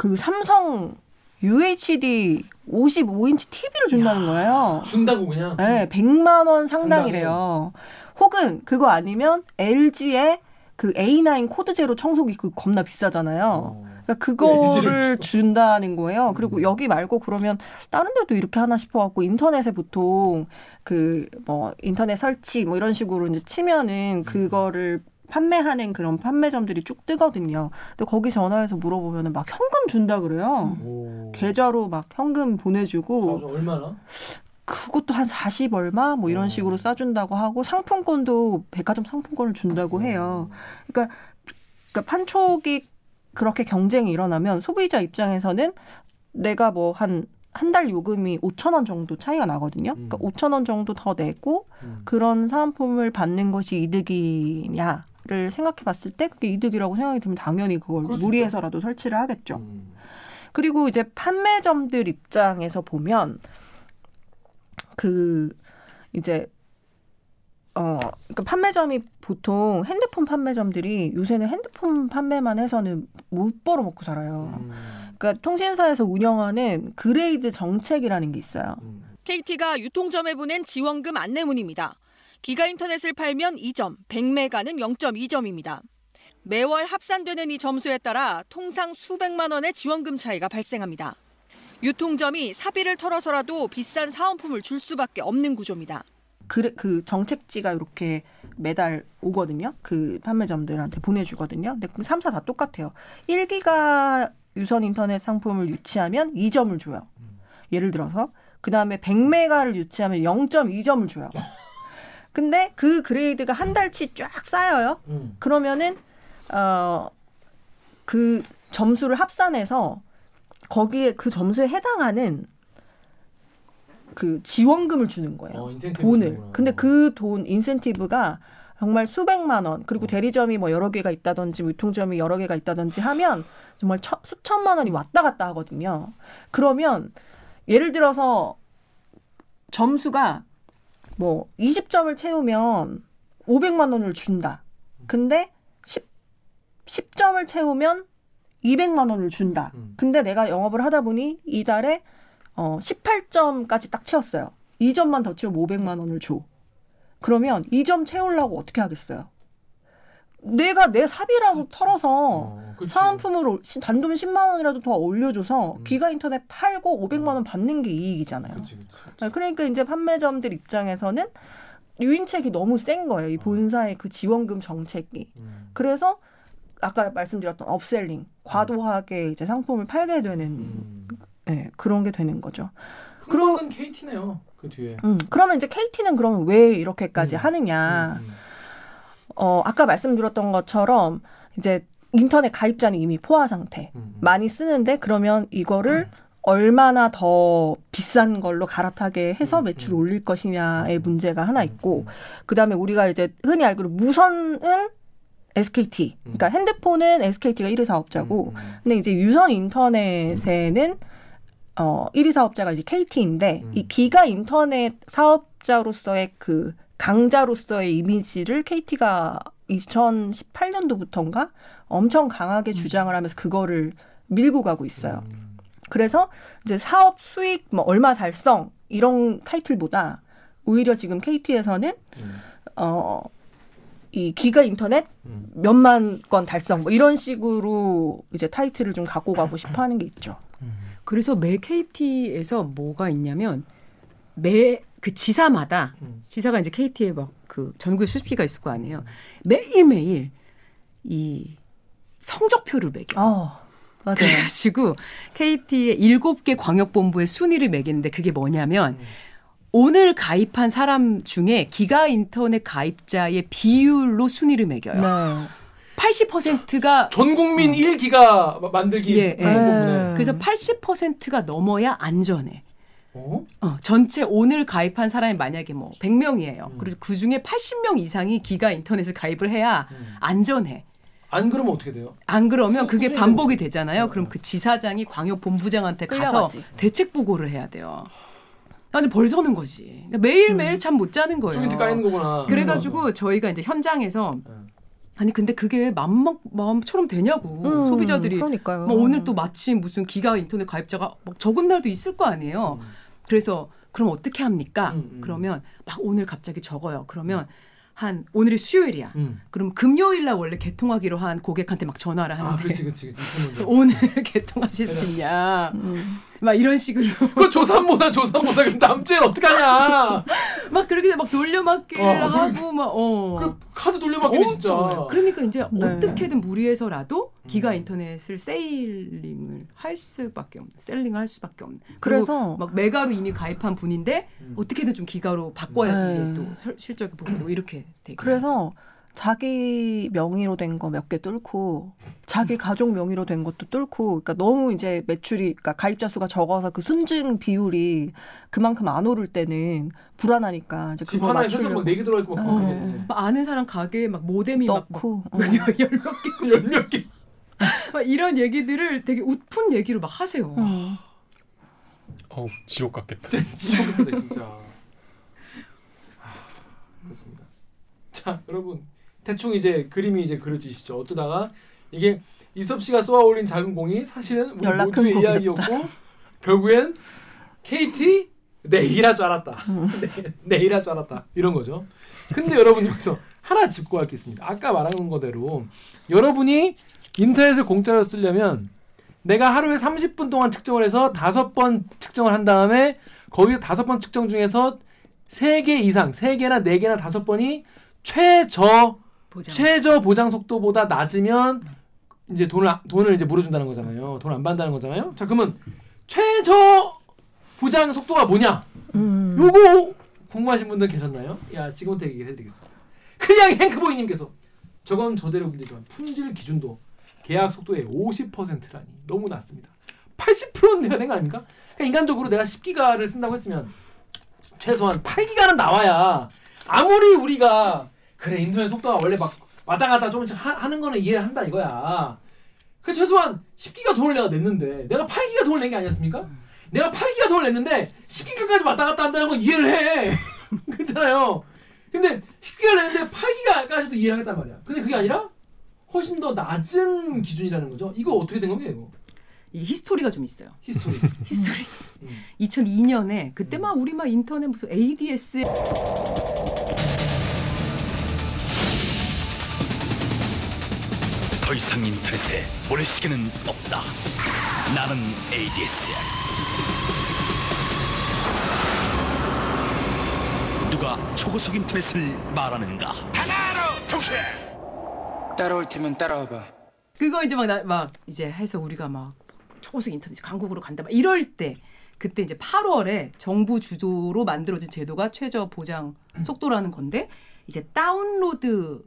S4: 그 삼성 UHD 55인치 TV를 준다는 거예요.
S2: 준다고 그냥.
S4: 네, 100만 원 상당이래요. 혹은 그거 아니면 LG의 그 A9 코드 제로 청소기 그 겁나 비싸잖아요.
S2: 어.
S4: 그러니까 그거를
S2: LG를
S4: 준다는 거예요. 그리고
S2: 음.
S4: 여기 말고 그러면 다른 데도 이렇게 하나 싶어 갖고 인터넷에 보통 그 뭐 인터넷 설치 뭐 이런 식으로 이제
S2: 음.
S4: 치면은 그거를 판매하는 그런 판매점들이 쭉 뜨거든요. 근데 거기 전화해서 물어보면은 막 현금 준다 그래요.
S2: 오.
S4: 계좌로 막 현금 보내주고
S2: 싸줘. 얼마나?
S4: 그것도 한 40 얼마 뭐 이런
S2: 어.
S4: 식으로 싸준다고 하고 상품권도 백화점 상품권을 준다고 해요. 그러니까, 그러니까 판촉이 그렇게 경쟁이 일어나면 소비자 입장에서는 내가 뭐한 한달 요금이 5천 원 정도 차이가 나거든요. 그러니까
S2: 음.
S4: 5천 원 정도 더 내고
S2: 음.
S4: 그런 사은품을 받는 것이 이득이냐 를 생각해 봤을 때 그게 이득이라고 생각이 들면 당연히 그걸 무리해서라도 설치를 하겠죠.
S2: 음.
S4: 그리고 이제 판매점들 입장에서 보면 그 이제 어 그러니까 판매점이 보통 핸드폰 판매점들이 요새는 핸드폰 판매만 해서는 못 벌어 먹고 살아요.
S2: 음.
S4: 그러니까 통신사에서 운영하는 그레이드 정책이라는 게 있어요.
S2: 음.
S5: KT가 유통점에 보낸 지원금 안내문입니다. 기가 인터넷을 팔면 2점, 100메가는 0.2점입니다. 매월 합산되는 이 점수에 따라 통상 수백만 원의 지원금 차이가 발생합니다. 유통점이 사비를 털어서라도 비싼 사은품을 줄 수밖에 없는 구조입니다.
S4: 그, 그 정책지가 이렇게 매달 오거든요. 그 판매점들한테 보내주거든요. 근데 그 3사 다 똑같아요. 1기가 유선 인터넷 상품을 유치하면 2점을 줘요. 예를 들어서. 그 다음에 100메가를 유치하면 0.2점을 줘요. 근데 그 그레이드가 한 달치 쫙 쌓여요.
S2: 음.
S4: 그러면은 어 그 점수를 합산해서 거기에 그 점수에 해당하는 그 지원금을 주는 거예요.
S2: 어,
S4: 돈을. 근데 그 돈 인센티브가 정말 수백만 원 그리고
S2: 어.
S4: 대리점이 뭐 여러 개가 있다든지 유통점이 여러 개가 있다든지 하면 정말 처, 수천만 원이 왔다 갔다 하거든요. 그러면 예를 들어서 점수가 뭐 20점을 채우면 500만 원을 준다. 근데 10, 10점을 채우면 200만 원을 준다.
S2: 음.
S4: 근데 내가 영업을 하다 보니 이달에 어 18점까지 딱 채웠어요. 2점만 더 채우면 500만 원을 줘. 그러면 2점 채우려고 어떻게 하겠어요? 내가 내 사비라도 털어서
S2: 어, 그치.
S4: 사은품으로 시- 단돈 10만 원이라도 더 올려줘서
S2: 음.
S4: 기가 인터넷 팔고 500만 원 받는 게 이익이잖아요.
S2: 그치, 그치.
S4: 네, 그러니까 이제 판매점들 입장에서는 유인책이 너무 센 거예요. 이 본사의 그 지원금 정책이.
S2: 음.
S4: 그래서 아까 말씀드렸던 업셀링, 과도하게 이제 상품을 팔게 되는
S2: 음.
S4: 네, 그런 게 되는 거죠.
S2: 건 KT네요. 그 뒤에.
S4: 음, 그러면 이제 KT는 그러면 왜 이렇게까지
S2: 음.
S4: 하느냐?
S2: 음, 음.
S4: 어, 아까 말씀드렸던 것처럼 이제 인터넷 가입자는 이미 포화 상태.
S2: 음, 음.
S4: 많이 쓰는데 그러면 이거를 얼마나 더 비싼 걸로 갈아타게 해서
S2: 음,
S4: 매출을
S2: 음.
S4: 올릴 것이냐의
S2: 음,
S4: 문제가 하나
S2: 음,
S4: 있고
S2: 음.
S4: 그다음에 우리가 이제 흔히 알기로 무선은 SKT. 그러니까
S2: 음.
S4: 핸드폰은 SKT가 1위 사업자고
S2: 음, 음.
S4: 근데 이제 유선 인터넷에는 어 1위 사업자가 이제 KT인데
S2: 음.
S4: 이 기가 인터넷 사업자로서의 그 강자로서의 이미지를 KT가 2018년도부터인가 엄청 강하게 주장을 하면서 그거를 밀고 가고 있어요.
S2: 음.
S4: 그래서 이제 사업 수익 뭐 얼마 달성 이런 타이틀보다 오히려 지금 KT에서는
S2: 음.
S4: 어이 기가 인터넷
S2: 음.
S4: 몇만 건 달성 뭐 이런 식으로 이제 타이틀을 좀 갖고 가고 싶어 하는 게 있죠.
S2: 음.
S3: 그래서 매 KT에서 뭐가 있냐면 매 그 지사마다
S2: 음.
S3: 지사가 이제 KT에 막 그 전국 수십기가 있을 거 아니에요. 매일 매일 이 성적표를 매겨.
S4: 아 맞아요.
S3: 그래가지고 KT의 일곱 개 광역본부의 순위를 매기는데 그게 뭐냐면
S2: 음.
S3: 오늘 가입한 사람 중에 기가 인터넷 가입자의 비율로 순위를 매겨요.
S4: 네.
S3: 80%가
S2: 전 국민 1기가 만들기
S3: 예, 예.
S2: 방법이네.
S3: 그래서 80%가 넘어야 안전해.
S2: 어?
S3: 어, 전체 오늘 가입한 사람이 만약에 뭐 100명이에요.
S2: 음.
S3: 그리고 그 중에 80명 이상이 기가 인터넷을 가입을 해야
S2: 음.
S3: 안전해.
S2: 안 그러면 어떻게 돼요?
S3: 안 그러면 그게
S2: 선생님.
S3: 반복이 되잖아요.
S2: 음.
S3: 그럼 그 지사장이 광역 본부장한테 가서
S4: 끌려가지.
S3: 대책 보고를 해야 돼요. 완전 벌 서는 거지. 그러니까 매일 매일 잠못 자는 거예요.
S2: 조인트 까이는 거구나.
S3: 그래가지고 저희가 이제 현장에서
S2: 음.
S3: 아니 근데 그게 마음 마음처럼 되냐고
S4: 음,
S3: 소비자들이
S4: 그러니까요.
S3: 뭐 오늘 또 마침 무슨 기가 인터넷 가입자가 막 적은 날도 있을 거 아니에요.
S2: 음.
S3: 그래서 그럼 어떻게 합니까?
S2: 음, 음.
S3: 그러면 막 오늘 갑자기 적어요. 그러면 한 오늘이 수요일이야.
S2: 음.
S3: 그럼 금요일 날 원래 개통하기로 한 고객한테 막 전화를
S2: 아,
S3: 하는데
S2: 그렇지, 그렇지, 그렇지.
S3: 오늘 개통하실 수 있냐?
S4: 음.
S3: 막 이런 식으로
S2: 그 조산모사, 조산모사. 그럼 다음 주엔 어떡하냐?
S3: 막 그렇게 막 돌려막기를
S2: 어.
S3: 하고 막 어.
S2: 그 카드 돌려막기네, 진짜.
S3: 그러니까 이제
S4: 네.
S3: 어떻게든 무리해서라도 기가
S2: 음.
S3: 인터넷을 세일링을 할 수밖에 없는, 셀링을 할 수밖에 없는.
S4: 그래서
S3: 막 메가로 이미 가입한 분인데
S2: 음.
S3: 어떻게든 좀 기가로 바꿔야지
S4: 네.
S3: 또 설- 실적이 보고 이렇게 되게.
S4: 그래서 자기 명의로 된 거 몇 개 뚫고 자기 가족 명의로 된 것도 뚫고 그러니까 너무 이제 매출이 그러니까 가입자 수가 적어서 그 순증 비율이 그만큼 안 오를 때는 불안하니까 이제
S2: 집
S4: 그거
S2: 하나에 회사
S4: 맞추려고
S2: 막네개 들어있고 막
S4: 음.
S2: 그러겠네.
S3: 막 아는 사람 가게에 막 모뎀이
S4: 넣고 어.
S3: 막열몇 개,
S2: 열몇 개.
S3: 막 이런 얘기들을 되게 웃픈 얘기로 막 하세요.
S4: 음.
S1: 어우 지옥 같겠다.
S2: 지옥이다 진짜. 아, 그렇습니다. 자, 여러분 대충 이제 그림이 이제 그려지시죠. 어쩌다가 이게 이섭 씨가 쏘아 올린 작은 공이 사실은 우리 모두의
S4: 공이었다.
S2: 이야기였고 결국엔 KT 내일할 줄 알았다.
S4: 음.
S2: 네, 내일할 줄 알았다. 이런 거죠. 근데 여러분 여기서 하나 짚고 갈게 있습니다. 아까 말한 거대로 여러분이 인터넷을 공짜로 쓰려면 내가 하루에 30분 동안 측정을 해서 다섯 번 측정을 한 다음에 거기서 다섯 번 측정 중에서 세 개 이상, 세 개나 네 개나 다섯 번이 최저
S3: 보장.
S2: 최저 보장 속도보다 낮으면 이제 돈을 아- 돈을 이제 물어준다는 거잖아요. 돈 안 받는다는 거잖아요. 자 그러면 최저 보장 속도가 뭐냐?
S4: 음.
S2: 요거 궁금하신 분들 계셨나요? 야 지금부터 얘기를 해드리겠습니다. 클리앙 행크보이님께서 저건 저대로 문제지만 품질 기준도 계약 속도의 50%라니 너무 낮습니다. 80%는 돼야 되는 거 아닙니까? 그러니까 인간적으로 내가 10기가를 쓴다고 했으면 최소한 8기가는 나와야 아무리 우리가 그래 인터넷 속도가 원래 막 왔다 갔다 조금씩 하, 하는 거는 이해한다 이거야. 그 최소한 10기가 돈을 내가 냈는데 내가 8기가 돈을 낸 게 아니었습니까? 내가 8기가 돈을 냈는데 10기가까지 왔다 갔다 한다는 건 이해를 해. 그렇잖아요. 근데 10기가 냈는데 8기가까지도 이해를 하겠단 말이야. 근데 그게 아니라 훨씬 더 낮은 기준이라는 거죠. 이거 어떻게 된 겁니까 이거?
S3: 이 history가 좀 있어요. history. history.
S2: 음.
S3: 2002년에 그때 막 우리 막 인터넷 무슨 ADS
S6: 더 이상 인터넷에 모래시계는 없다. 나는 ADS야. 누가 초고속 인터넷을 말하는가? 하나로 통쾌.
S7: 따라올 테면 따라와봐.
S3: 그거 이제 막, 나, 막 이제 해서 우리가 막 초고속 인터넷 강국으로 간다 막 이럴 때 그때 이제 8월에 정부 주도로 만들어진 제도가 최저 보장 속도라는 건데 이제 다운로드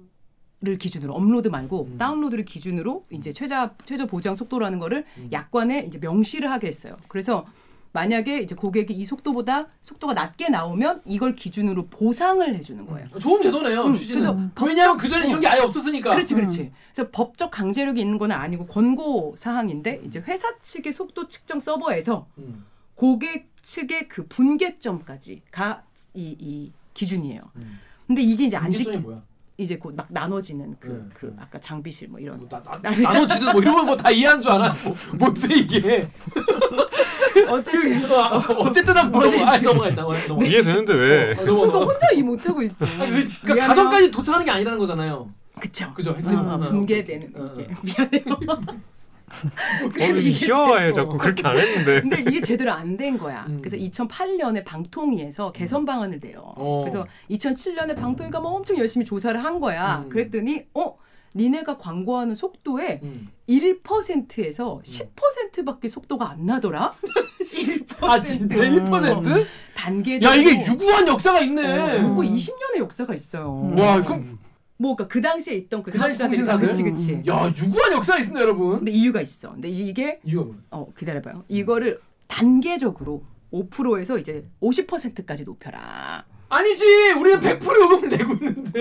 S3: 를 기준으로 업로드 말고
S2: 음.
S3: 다운로드를 기준으로 이제 최저 최저 보장 속도라는 거를
S2: 음.
S3: 약관에 이제 명시를 하게 했어요. 그래서 만약에 이제 고객이 이 속도보다 속도가 낮게 나오면 이걸 기준으로 보상을 해주는 거예요.
S2: 좋은 제도네요.
S3: 음. 그래서
S2: 왜냐하면 그 전에 이런 게 아예 없었으니까.
S3: 그렇지, 그렇지. 그래서 법적 강제력이 있는 건 아니고 권고 사항인데 이제 회사 측의 속도 측정 서버에서
S2: 음.
S3: 고객 측의 그 분계점까지 가 이, 이 기준이에요.
S2: 음.
S3: 근데 이게 이제 안 지키
S2: 뭐야?
S3: 이제 곧 막 나눠지는 그,
S2: 네,
S3: 그
S2: 네.
S3: 아까 장비실 뭐 이런
S2: 뭐 나, 나, 나눠지든 뭐 이러면 뭐다 이해한 줄 알아. 뭐, 뭔데 이게?
S3: 어쨌든
S2: 어, 어쨌든 한번 넘어가. 아, 넘어가.
S1: 이해되는데 왜?
S2: 어, 넘어가.
S3: 그거 혼자 이 못하고 있어.
S2: 아니, 왜- 그러니까
S3: 미안해요.
S2: 가정까지 도착하는 게 아니라는 거잖아요.
S3: 그쵸.
S2: 그죠? 핵심
S3: 어, 분계되는
S2: 어, 어.
S3: 이제 미안해요.
S1: 어, 희화해 자꾸 그렇게 안 했는데.
S3: 근데 이게 제대로 안 된 거야.
S2: 음.
S3: 그래서 2008년에 방통위에서 개선 방안을 내요.
S2: 어.
S3: 그래서 2007년에 방통위가 뭐 엄청 열심히 조사를 한 거야.
S2: 음.
S3: 그랬더니 어 니네가 광고하는 속도의
S2: 음.
S3: 1%에서 10%밖에 속도가 안 나더라. 1%.
S2: 아 진짜 1%?
S3: 단계적으로.
S2: 야 이게 유구한 역사가 있네.
S3: 어, 유구 20년의 역사가 있어요.
S2: 와 그럼
S3: 뭐 그러니까 그 당시에 있던 그
S2: 그
S3: 사업자들이
S2: 통신사들?
S3: 그치 그치.
S2: 야 유구한 역사가 있습니다 여러분.
S3: 근데 이유가 있어. 근데 이게
S2: 이유가 뭐야?
S3: 어 기다려봐요. 이거를 단계적으로 5%에서 이제 50%까지 높여라.
S2: 아니지 우리는 100% 요금을 내고 있는데.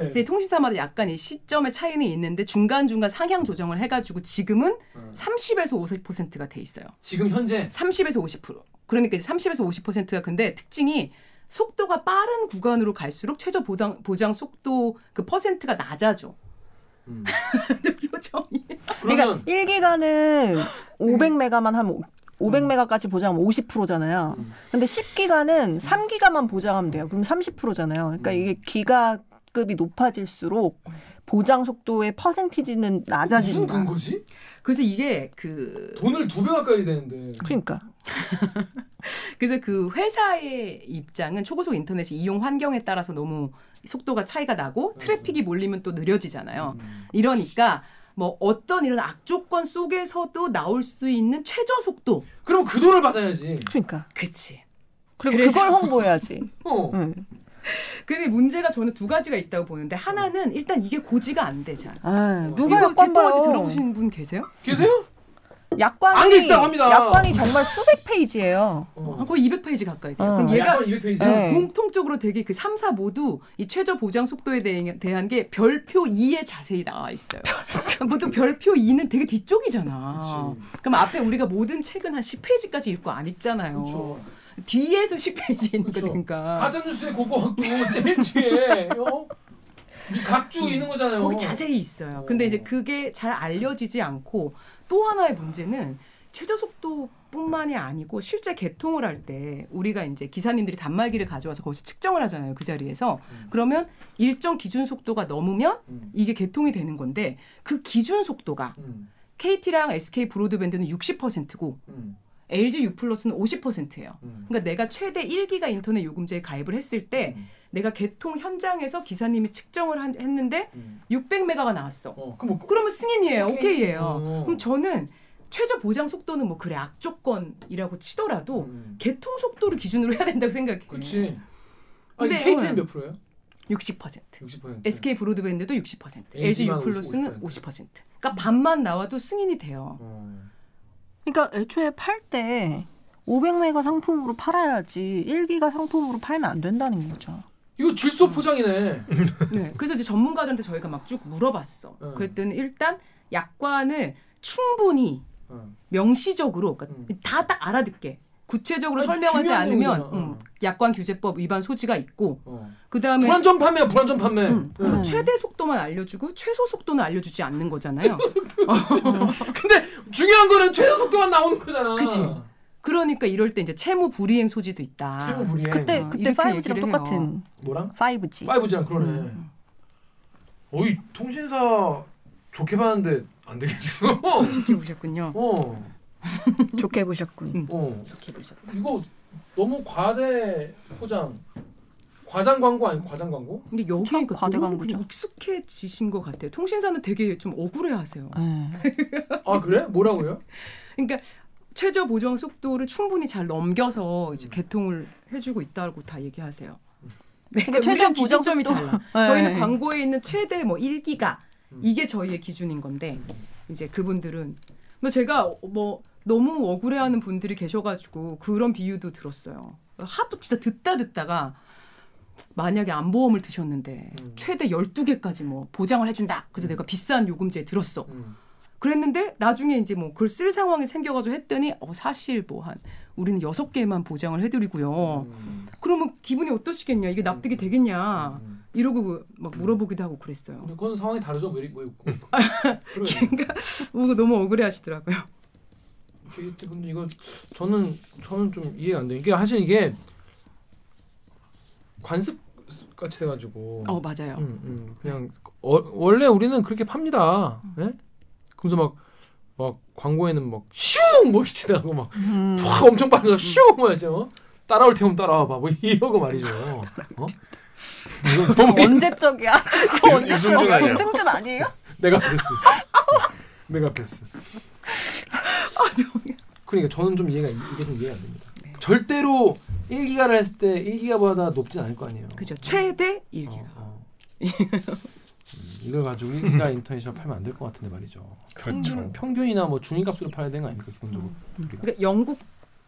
S3: 근데 통신사마다 약간 이 시점의 차이는 있는데 중간 중간 상향 조정을 해가지고 지금은
S2: 어.
S3: 30에서 50%가 돼 있어요.
S2: 지금 현재
S3: 30에서 50%. 그러니까 이제 30에서 50%가 근데 특징이 속도가 빠른 구간으로 갈수록 최저 보장 보장 속도 그 퍼센트가 낮아져.
S2: 음.
S3: 표정이.
S2: 그러면
S4: 그러니까 1기가는 500메가만 하면 500메가까지 보장하면 50%잖아요.
S2: 음.
S4: 근데 10기가는 3기가만 보장하면 돼요. 그럼 30%잖아요. 그러니까
S2: 음.
S4: 이게 기가급이 높아질수록 보장 속도의 퍼센티지는
S2: 무슨
S4: 낮아진다.
S2: 근거지?
S3: 그래서 이게 그
S2: 돈을 두 배 가까이 되는데.
S4: 그러니까
S3: 그래서 그 회사의 입장은 초고속 인터넷이 이용 환경에 따라서 너무 속도가 차이가 나고 트래픽이 몰리면 또 느려지잖아요.
S2: 음.
S3: 이러니까 뭐 어떤 이런 악조건 속에서도 나올 수 있는 최저 속도.
S2: 그럼 그 돈을 받아야지.
S4: 그러니까
S3: 그치.
S4: 그리고
S3: 그래서-
S4: 그걸 홍보해야지.
S2: 어.
S4: 응.
S3: 근데 문제가 저는 두 가지가 있다고 보는데 하나는 일단 이게 고지가 안 돼, 잘.
S4: 아, 누가 약관
S3: 개통할
S4: 봐요?
S3: 때 들어보신 분 계세요?
S2: 계세요?
S4: 약관이
S2: 있다고 합니다.
S4: 약관이 정말 수백 페이지예요.
S2: 어.
S3: 거의 200페이지 가까이 돼요.
S4: 어.
S3: 그럼
S2: 아,
S3: 얘가
S2: 200페이지.
S4: 네.
S3: 공통적으로 되게 그 3, 4 모두 이 최저 보장 속도에 대- 대한 게 별표 2에 자세히 나와 있어요. 보통 별표 2는 되게 뒤쪽이잖아.
S2: 그치.
S3: 그럼 앞에 우리가 모든 책은 한 10페이지까지 읽고 안 읽잖아요.
S2: 그렇죠.
S3: 뒤에서 10페이지 있는 거지,
S2: 그렇죠.
S3: 그러니까.
S2: 가짜 뉴스의 고고학도 제일 뒤에 어? 이 각주 있는 거잖아요.
S3: 거기 자세히 있어요. 근데 이제 그게 잘 알려지지 않고 또 하나의 문제는 최저 속도뿐만이 아니고 실제 개통을 할 때 우리가 이제 기사님들이 단말기를 가져와서 거기서 측정을 하잖아요. 그 자리에서.
S2: 음.
S3: 그러면 일정 기준 속도가 넘으면
S2: 음.
S3: 이게 개통이 되는 건데 그 기준 속도가
S2: 음.
S3: KT랑 SK 브로드밴드는 60%고
S2: 음.
S3: LG U 플러스는 50%예요.
S2: 음.
S3: 그러니까 내가 최대 1기가 인터넷 요금제에 가입을 했을 때
S2: 음.
S3: 내가 개통 현장에서 기사님이 측정을 한- 했는데
S2: 음.
S3: 600메가가 나왔어.
S2: 어, 그럼 뭐
S3: 그러면 승인이에요.
S2: 오케이.
S3: 오케이예요.
S2: 어.
S3: 그럼 저는 최저 보장 속도는 뭐 그래 악조건이라고 치더라도
S2: 음.
S3: 개통 속도를 기준으로 해야 된다고 생각해.
S2: 그렇지. 아니 KT는 몇 프로예요?
S3: 60%.
S2: 60%.
S3: SK 브로드밴드도 60%.
S2: LG 만
S3: 유플러스는
S2: 50%.
S3: 50%. 그러니까 반만 나와도 승인이 돼요.
S2: 어.
S4: 그러니까 애초에 팔 때 500메가 상품으로 팔아야지 1기가 상품으로 팔면 안 된다는 거죠.
S2: 이거 질소 포장이네.
S3: 네. 그래서 이제 전문가들한테 저희가 막 쭉 물어봤어.
S2: 음.
S3: 그랬더니 일단 약관을 충분히
S2: 어.
S3: 명시적으로 그러니까
S2: 음.
S3: 다딱 알아듣게 구체적으로
S2: 아니,
S3: 설명하지 않으면. 음, 약관 규제법 위반 소지가 있고
S2: 어.
S3: 그다음에
S2: 불안전 판매야 불안전 판매.
S3: 음, 그리고
S4: 음.
S3: 최대 속도만 알려주고 최소 속도는 알려주지 않는 거잖아요.
S2: 근데 중요한 거는 최저 속도만 나오는 거잖아.
S3: 그치. 그러니까 이럴 때 이제 채무 불이행 소지도 있다.
S2: 최고 불이행.
S4: 그때
S3: 어,
S4: 그때
S3: 이렇게
S4: 5G랑
S3: 얘기를 해요.
S4: 똑같은
S2: 뭐랑?
S4: 5G.
S2: 5G랑 그러네.
S3: 음.
S2: 어이 통신사 좋게 봤는데 안 되겠어.
S3: 좋게 보셨군요.
S2: 어.
S4: 좋게 보셨군.
S3: 음.
S2: 어.
S3: 좋게 보셨.
S2: 이거 너무 과대 포장. 과장 광고 아니고 과장 광고?
S3: 근데 여기
S4: 과대
S3: 너무
S4: 광고죠.
S3: 익숙해지신 것 같아요. 통신사는 되게 좀 억울해하세요.
S4: 네.
S2: 아 그래? 뭐라고요?
S3: 그러니까 최저 보정 속도를 충분히 잘 넘겨서 이제
S2: 음.
S3: 개통을 해주고 있다고 다 얘기하세요.
S4: 근데
S3: 그러니까
S4: 최저
S3: 우리랑
S4: 보정
S3: 기준점이
S4: 속도-
S3: 달라.
S4: 네.
S3: 저희는 광고에 있는 최대 뭐 1기가
S2: 음.
S3: 이게 저희의 기준인 건데 이제 그분들은 뭐 제가 뭐 너무 억울해하는 분들이 계셔가지고 그런 비유도 들었어요. 하도 진짜 듣다 듣다가 만약에 안보험을 드셨는데
S2: 음.
S3: 최대 12개까지 뭐 보장을 해준다. 그래서 내가 비싼 요금제 들었어.
S2: 음.
S3: 그랬는데 나중에 이제 뭐 그걸 쓸 상황이 생겨가지고 했더니 어 사실 뭐 한 우리는 여섯 개만 보장을 해드리고요.
S2: 음.
S3: 그러면 기분이 어떠시겠냐? 이게 납득이 되겠냐?
S2: 음.
S3: 이러고 막 물어보기도 하고 그랬어요.
S2: 그건 상황이 다르죠. 뭐, 뭐, 뭐.
S3: 그러니까 뭐 너무 억울해하시더라고요.
S2: 이게 근데 이거 저는 저는 좀 이해가 안 돼. 이게 사실 이게 관습 같이 돼가지고.
S3: 어 맞아요.
S2: 음, 음, 그냥 어, 원래 우리는 그렇게 팝니다. 예? 그래서 막, 막 광고에는 막 슝뭐 치다고 막
S4: 음.
S2: 팍 엄청 빠져서 슝 뭐야죠. 따라올 테면 따라와 봐 뭐 이러고 말이죠. 어?
S4: 언제적이야? 언제적?
S1: 유승준
S4: 아니에요?
S2: 내가 패스. 내가 패스. 그러니까 저는 좀 이해가 이게 좀 이해가 안 됩니다. 절대로 1기가를 했을 때 1기가보다 높진 않을 거 아니에요.
S3: 그죠. 최대 1기가.
S2: 어, 어. 음, 이걸 가지고 1기가 인터넷으로 팔면 안 될 것 같은데 말이죠.
S1: 그렇죠.
S2: 평균, 평균 이나 뭐 중위값으로 팔아야 되는 거 아닙니까 기본적으로. 우리가.
S3: 그러니까 영국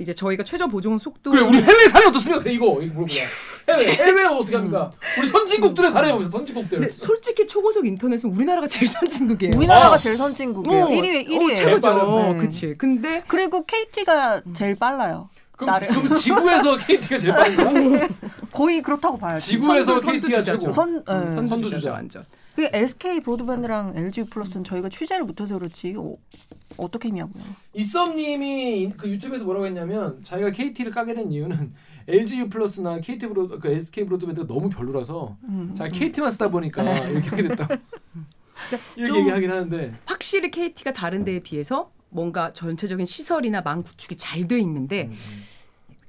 S3: 이제 저희가 최저 보정 속도
S2: 그래 우리 해외 사례 어떻습니까? 이거 이거 물어보자. 해외 해외 어떻게 합니까? 우리 선진국들의 사례 보자. 선진국들.
S3: 근데 솔직히 초고속 인터넷은 우리나라가 제일 선진국이에요.
S4: 우리나라가
S2: 아.
S4: 제일 선진국이에요.
S3: 어,
S4: 1위 1위예요.
S3: 어, 최고죠.
S4: 네.
S3: 그치. 근데
S4: 그리고 KT가 제일 빨라요.
S2: 그럼. 지금 지구에서 KT가 제일 빠른가?
S4: 거의 그렇다고 봐야지.
S2: 지구에서
S3: 선두-
S2: KT가
S3: 선두주자죠.
S2: 최고.
S4: 선, 네.
S3: 음, 선두주자
S2: 선두주자.
S3: 완전.
S4: 그 SK 브로드밴드랑 LG 플러스는 저희가 취재를 못해서 그렇지 어, 어떻게 했냐고요.
S2: 이썸님이 그 유튜브에서 뭐라고 했냐면 자기가 KT를 까게 된 이유는 LG U 플러스나 KT 브로 그 SK 브로드밴드가 너무 별로라서
S4: 음.
S2: 자기 KT만 쓰다 보니까 이렇게 하게 됐다. 이렇게
S3: 좀-
S2: 얘기하긴 하는데
S3: 확실히 KT가 다른 데에 비해서 뭔가 전체적인 시설이나 망 구축이 잘 돼 있는데
S2: 음,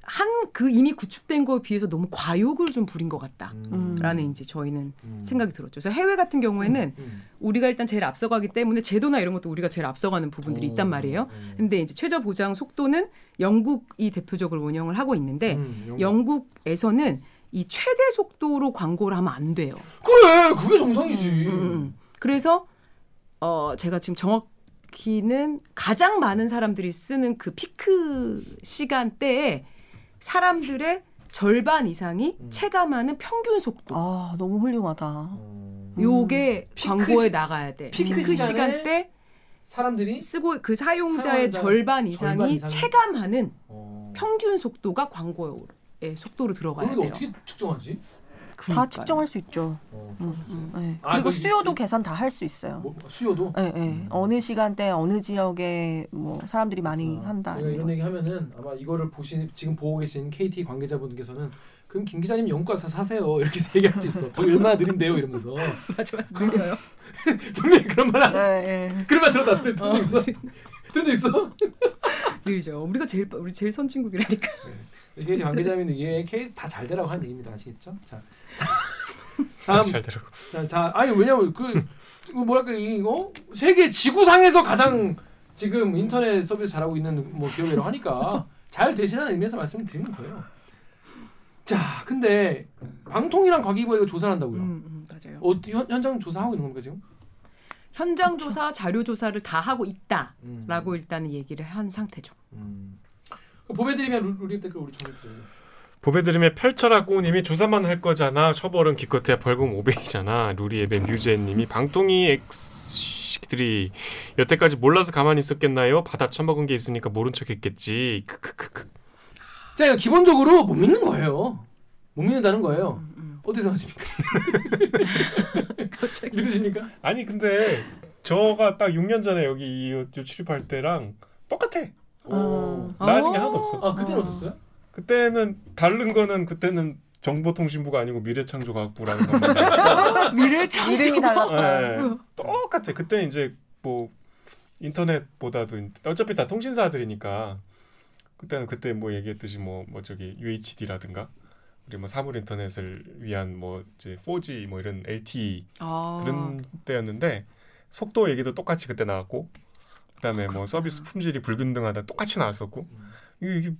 S3: 한 그 이미 구축된 거에 비해서 너무 과욕을 좀 부린 것 같다라는
S2: 음,
S3: 이제 저희는
S2: 음.
S3: 생각이 들었죠. 그래서 해외 같은 경우에는
S2: 음.
S3: 우리가 일단 제일 앞서가기 때문에 제도나 이런 것도 우리가 제일 앞서가는 부분들이 있단 말이에요.
S2: 음.
S3: 근데 이제 최저 보장 속도는 영국이 대표적으로 운영을 하고 있는데
S2: 음, 영국.
S3: 영국 에서는 이 최대 속도로 광고를 하면 안 돼요.
S2: 그래 그게 정상이지.
S3: 음, 음. 그래서 어 제가 지금 정확히는 가장 많은 사람들이 쓰는 그 피크 시간대에 사람들의 절반 이상이
S2: 음.
S3: 체감하는 평균 속도.
S4: 아 너무 훌륭하다.
S2: 어.
S3: 요게 광고에
S2: 시-
S3: 나가야 돼.
S2: 피크
S3: 피크, 시간대
S2: 사람들이
S3: 쓰고 그 사용자의
S2: 사용자
S3: 절반 이상이
S2: 절반 이상이-
S3: 체감하는
S2: 어.
S3: 평균 속도가 광고의 속도로 들어가야 돼요.
S2: 어떻게 측정하지?
S4: 다
S3: 그러니까요.
S4: 측정할 수 있죠.
S2: 어,
S4: 음. 음, 네.
S2: 아,
S4: 그리고 수요도
S2: 이-
S4: 계산 다 할 수 있어요.
S2: 뭐, 수요도.
S4: 네, 네.
S2: 음.
S4: 어느 시간대 어느 지역에 뭐 사람들이 많이
S2: 아,
S4: 한다.
S2: 제가 이런 얘기 하면은 아마 이거를 보신 지금 보고 계신 KT 관계자분께서는 그럼 김 기자님 영국 가서 사세요 이렇게 얘기할 수 있어. 거기 얼마나 느린데요 이러면서
S3: 맞아 맞아 들려요.
S2: 분명히 그런 말 하지.
S4: 네, 네.
S2: 그런 말 들었다 들은 적 있어. 들은 적 있어.
S3: 늘죠. 우리가 제일 우리 제일 선진국이라니까.
S2: 관계자면 이게 KT 다잘 되라고 하는 얘기입니다. 아시겠죠? 자 다음
S1: 잘 되라고.
S2: 자, 자 아니 왜냐면 그 이거 뭐랄까 이거 세계 지구상에서 가장 지금 인터넷 서비스 잘하고 있는 뭐 기업이라고 하니까 잘 되시라는 의미에서 말씀을 드리는 거예요. 자, 근데 방통이랑 과기부가 이거 조사를 한다고요.
S3: 음, 음, 맞아요.
S2: 어, 현, 현장 조사하고 있는 겁니까 지금?
S3: 현장 조사, 자료 조사를 다 하고 있다라고
S2: 음.
S3: 일단은 얘기를 한 상태죠.
S2: 음. 보배드리면 루- 루리 댓글 우리 정리 좀.
S1: 보배드림의 펼쳐라 꾸님이 조사만 할 거잖아. 처벌은 기껏해야 벌금 500이잖아. 루리앱의 뮤제님이 방통위 엑스들이 여태까지 몰라서 가만히 있었겠나요? 받아 처먹은 게 있으니까 모른 척했겠지. 크크크크.
S2: 자, 이거 기본적으로 못 믿는 거예요. 못 믿는다는 거예요.
S3: 음,
S2: 어떻게 생각하십니까?
S3: 갑자기.
S2: 믿으십니까?
S1: 아니 근데 저가 딱 6년 전에 여기 이 출입할 때랑 똑같아.
S2: 어.
S1: 나아진 게
S3: 어.
S1: 하나도 없어.
S2: 아, 그때는
S3: 어.
S2: 어땠어요?
S1: 그때는 다른 거는 그때는 정보통신부가 아니고 미래창조과학부라는 겁니다.
S3: 미래
S4: 이름이 달랐다.
S1: 네, 똑같아. 그때 이제 뭐 인터넷보다도 어차피 다 통신사들이니까 그때는 그때 뭐 얘기했듯이 뭐뭐 저기 UHD라든가 우리 뭐 사물 인터넷을 위한 뭐 이제 4G 뭐 이런 LTE
S3: 아.
S1: 그런 때였는데 속도 얘기도 똑같이 그때 나왔고 그다음에 뭐 서비스 품질이 불균등하다 똑같이 나왔었고 이게, 이게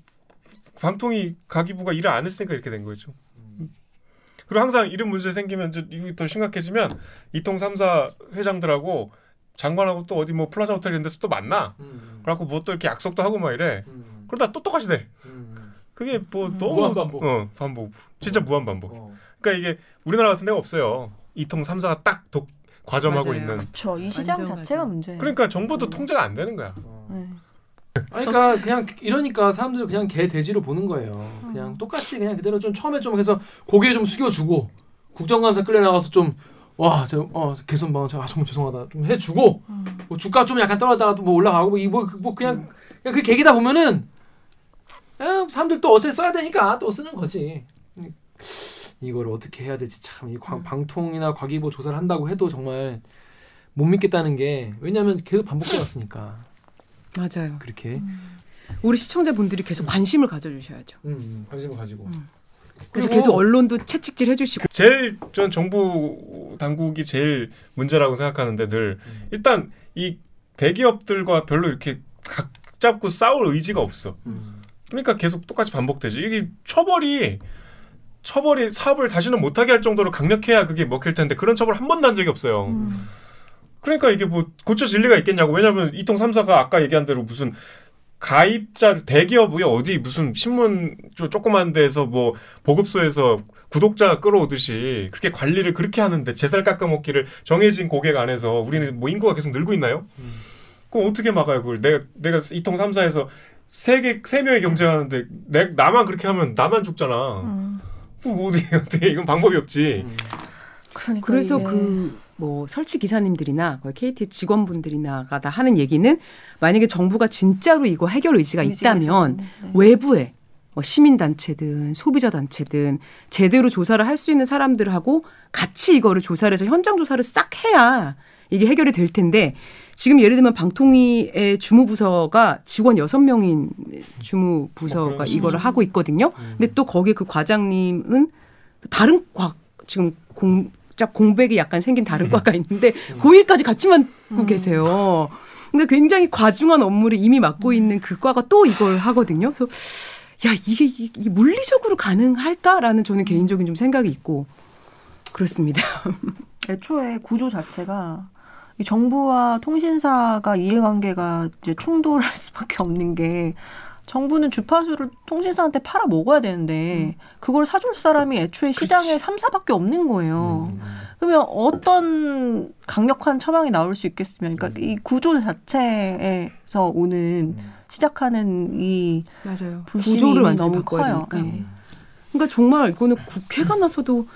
S1: 방통위 가기부가 일을 안 했으니까 이렇게 된 거죠. 그리고 항상 이런 문제 생기면 이제 이게 더 심각해지면 이통 3사 회장들하고 장관하고 또 어디 뭐 플라자 호텔 이런 데서 또 만나.
S2: 음.
S1: 그래갖고 뭐 또 이렇게 약속도 하고 막 이래.
S2: 음.
S1: 그러다 또 똑같이 돼.
S2: 음.
S1: 그게 뭐
S3: 음.
S1: 너무
S2: 무한 반복.
S1: 어, 반복. 진짜 무한 반복.
S2: 어.
S1: 그러니까 이게 우리나라 같은 데가 없어요. 이통 3사가 딱 독, 과점하고
S3: 맞아요.
S1: 있는.
S4: 그렇죠. 이 시장
S3: 완전
S4: 자체가. 문제예요.
S1: 그러니까 정보도
S4: 음.
S1: 통제가 안 되는 거야.
S2: 어.
S4: 네.
S2: 아니, 그러니까 그냥 이러니까 사람들 그냥 개 돼지로 보는 거예요. 그냥 똑같이 그냥 그대로 좀 처음에 좀 해서 고개 좀 숙여주고 국정감사 끌려 나가서 좀 와, 저, 어, 개선방, 저, 아, 정말 죄송하다. 좀 해주고, 뭐, 주가 좀 약간 떨어졌다가 또뭐 올라가고, 뭐, 이 뭐, 그- 뭐, 그냥, 그냥 그 계기다 보면은, 에, 사람들 또 어제 써야 되니까 또 쓰는 거지. 이걸 어떻게 해야 될지 참, 이 관- 방통이나 과기부 조사를 한다고 해도 정말 못 믿겠다는 게, 왜냐면 계속 반복돼 왔으니까.
S3: 맞아요.
S2: 그렇게.
S3: 우리 시청자분들이 계속 관심을 가져주셔야죠.
S2: 음, 음, 관심을 가지고.
S3: 음. 그래서 계속 언론도 채찍질 해주시고.
S1: 제일 전 정부 당국이 제일 문제라고 생각하는데 늘
S2: 음.
S1: 일단 이 대기업들과 별로 이렇게 각 잡고 싸울 의지가 없어.
S2: 음.
S1: 그러니까 계속 똑같이 반복되지. 이게 처벌이 처벌이 사업을 다시는 못하게 할 정도로 강력해야 그게 먹힐 텐데 그런 처벌 한 번도 한 적이 없어요.
S4: 음.
S1: 그러니까 이게 뭐 고쳐질 리가 있겠냐고. 왜냐하면 이통 3사가 아까 얘기한 대로 무슨 가입자 대기업이 어디 무슨 신문 조- 조그만 데에서 뭐 보급소에서 구독자 끌어오듯이 그렇게 관리를 그렇게 하는데 제살 깎아먹기를 정해진 고객 안에서 우리는 뭐 인구가 계속 늘고 있나요?
S2: 음.
S1: 그럼 어떻게 막아요 그걸? 내가 내가 이통 3사에서 세개세 명이 경쟁하는데 내 나만 그렇게 하면 나만 죽잖아.
S4: 음.
S1: 뭐 어디 어떻게 이건 방법이 없지.
S2: 음.
S4: 그러니까
S3: 그래서
S4: 이게
S3: 그 뭐 설치 기사님들이나 KT 직원분들이나가 다 하는 얘기는 만약에 정부가 진짜로 이거 해결 의지가
S4: 의지가
S3: 있다면
S4: 네.
S3: 외부에 뭐 시민단체든 소비자단체든 제대로 조사를 할 수 있는 사람들하고 같이 이거를 조사를 해서 현장 조사를 싹 해야 이게 해결이 될 텐데 지금 예를 들면 방통위의 주무부서가 직원 여섯 명인
S1: 뭐
S3: 주무부서가
S1: 그런
S3: 이거를 하고 있거든요.
S2: 음.
S3: 근데 또 거기 그 과장님은 또 다른 과 지금 공 짝 공백이 약간 생긴 다른 과가 있는데 그 일까지 같이 맡고
S4: 음.
S3: 계세요. 근데 굉장히 과중한 업무를 이미 맡고 있는 그 과가 또 이걸 하거든요. 그래서 야 이게, 이- 이게 물리적으로 가능할까라는 저는 개인적인 좀 생각이 있고 그렇습니다.
S4: 애초에 구조 자체가 이 정부와 통신사가 이해관계가 이제 충돌할 수밖에 없는 게 정부는 주파수를 통신사한테 팔아 먹어야 되는데 그걸 사줄 사람이 애초에 시장에 삼사밖에 없는 거예요.
S2: 음.
S4: 그러면 어떤 강력한 처방이 나올 수 있겠으면 그러니까 이 구조 자체에서 오는
S2: 음.
S4: 시작하는 이
S3: 맞아요.
S4: 불신이
S3: 구조를 완전히
S4: 너무
S3: 바꿔야
S4: 커요.
S3: 되니까.
S4: 네.
S3: 그러니까 정말 이거는 국회가 나서도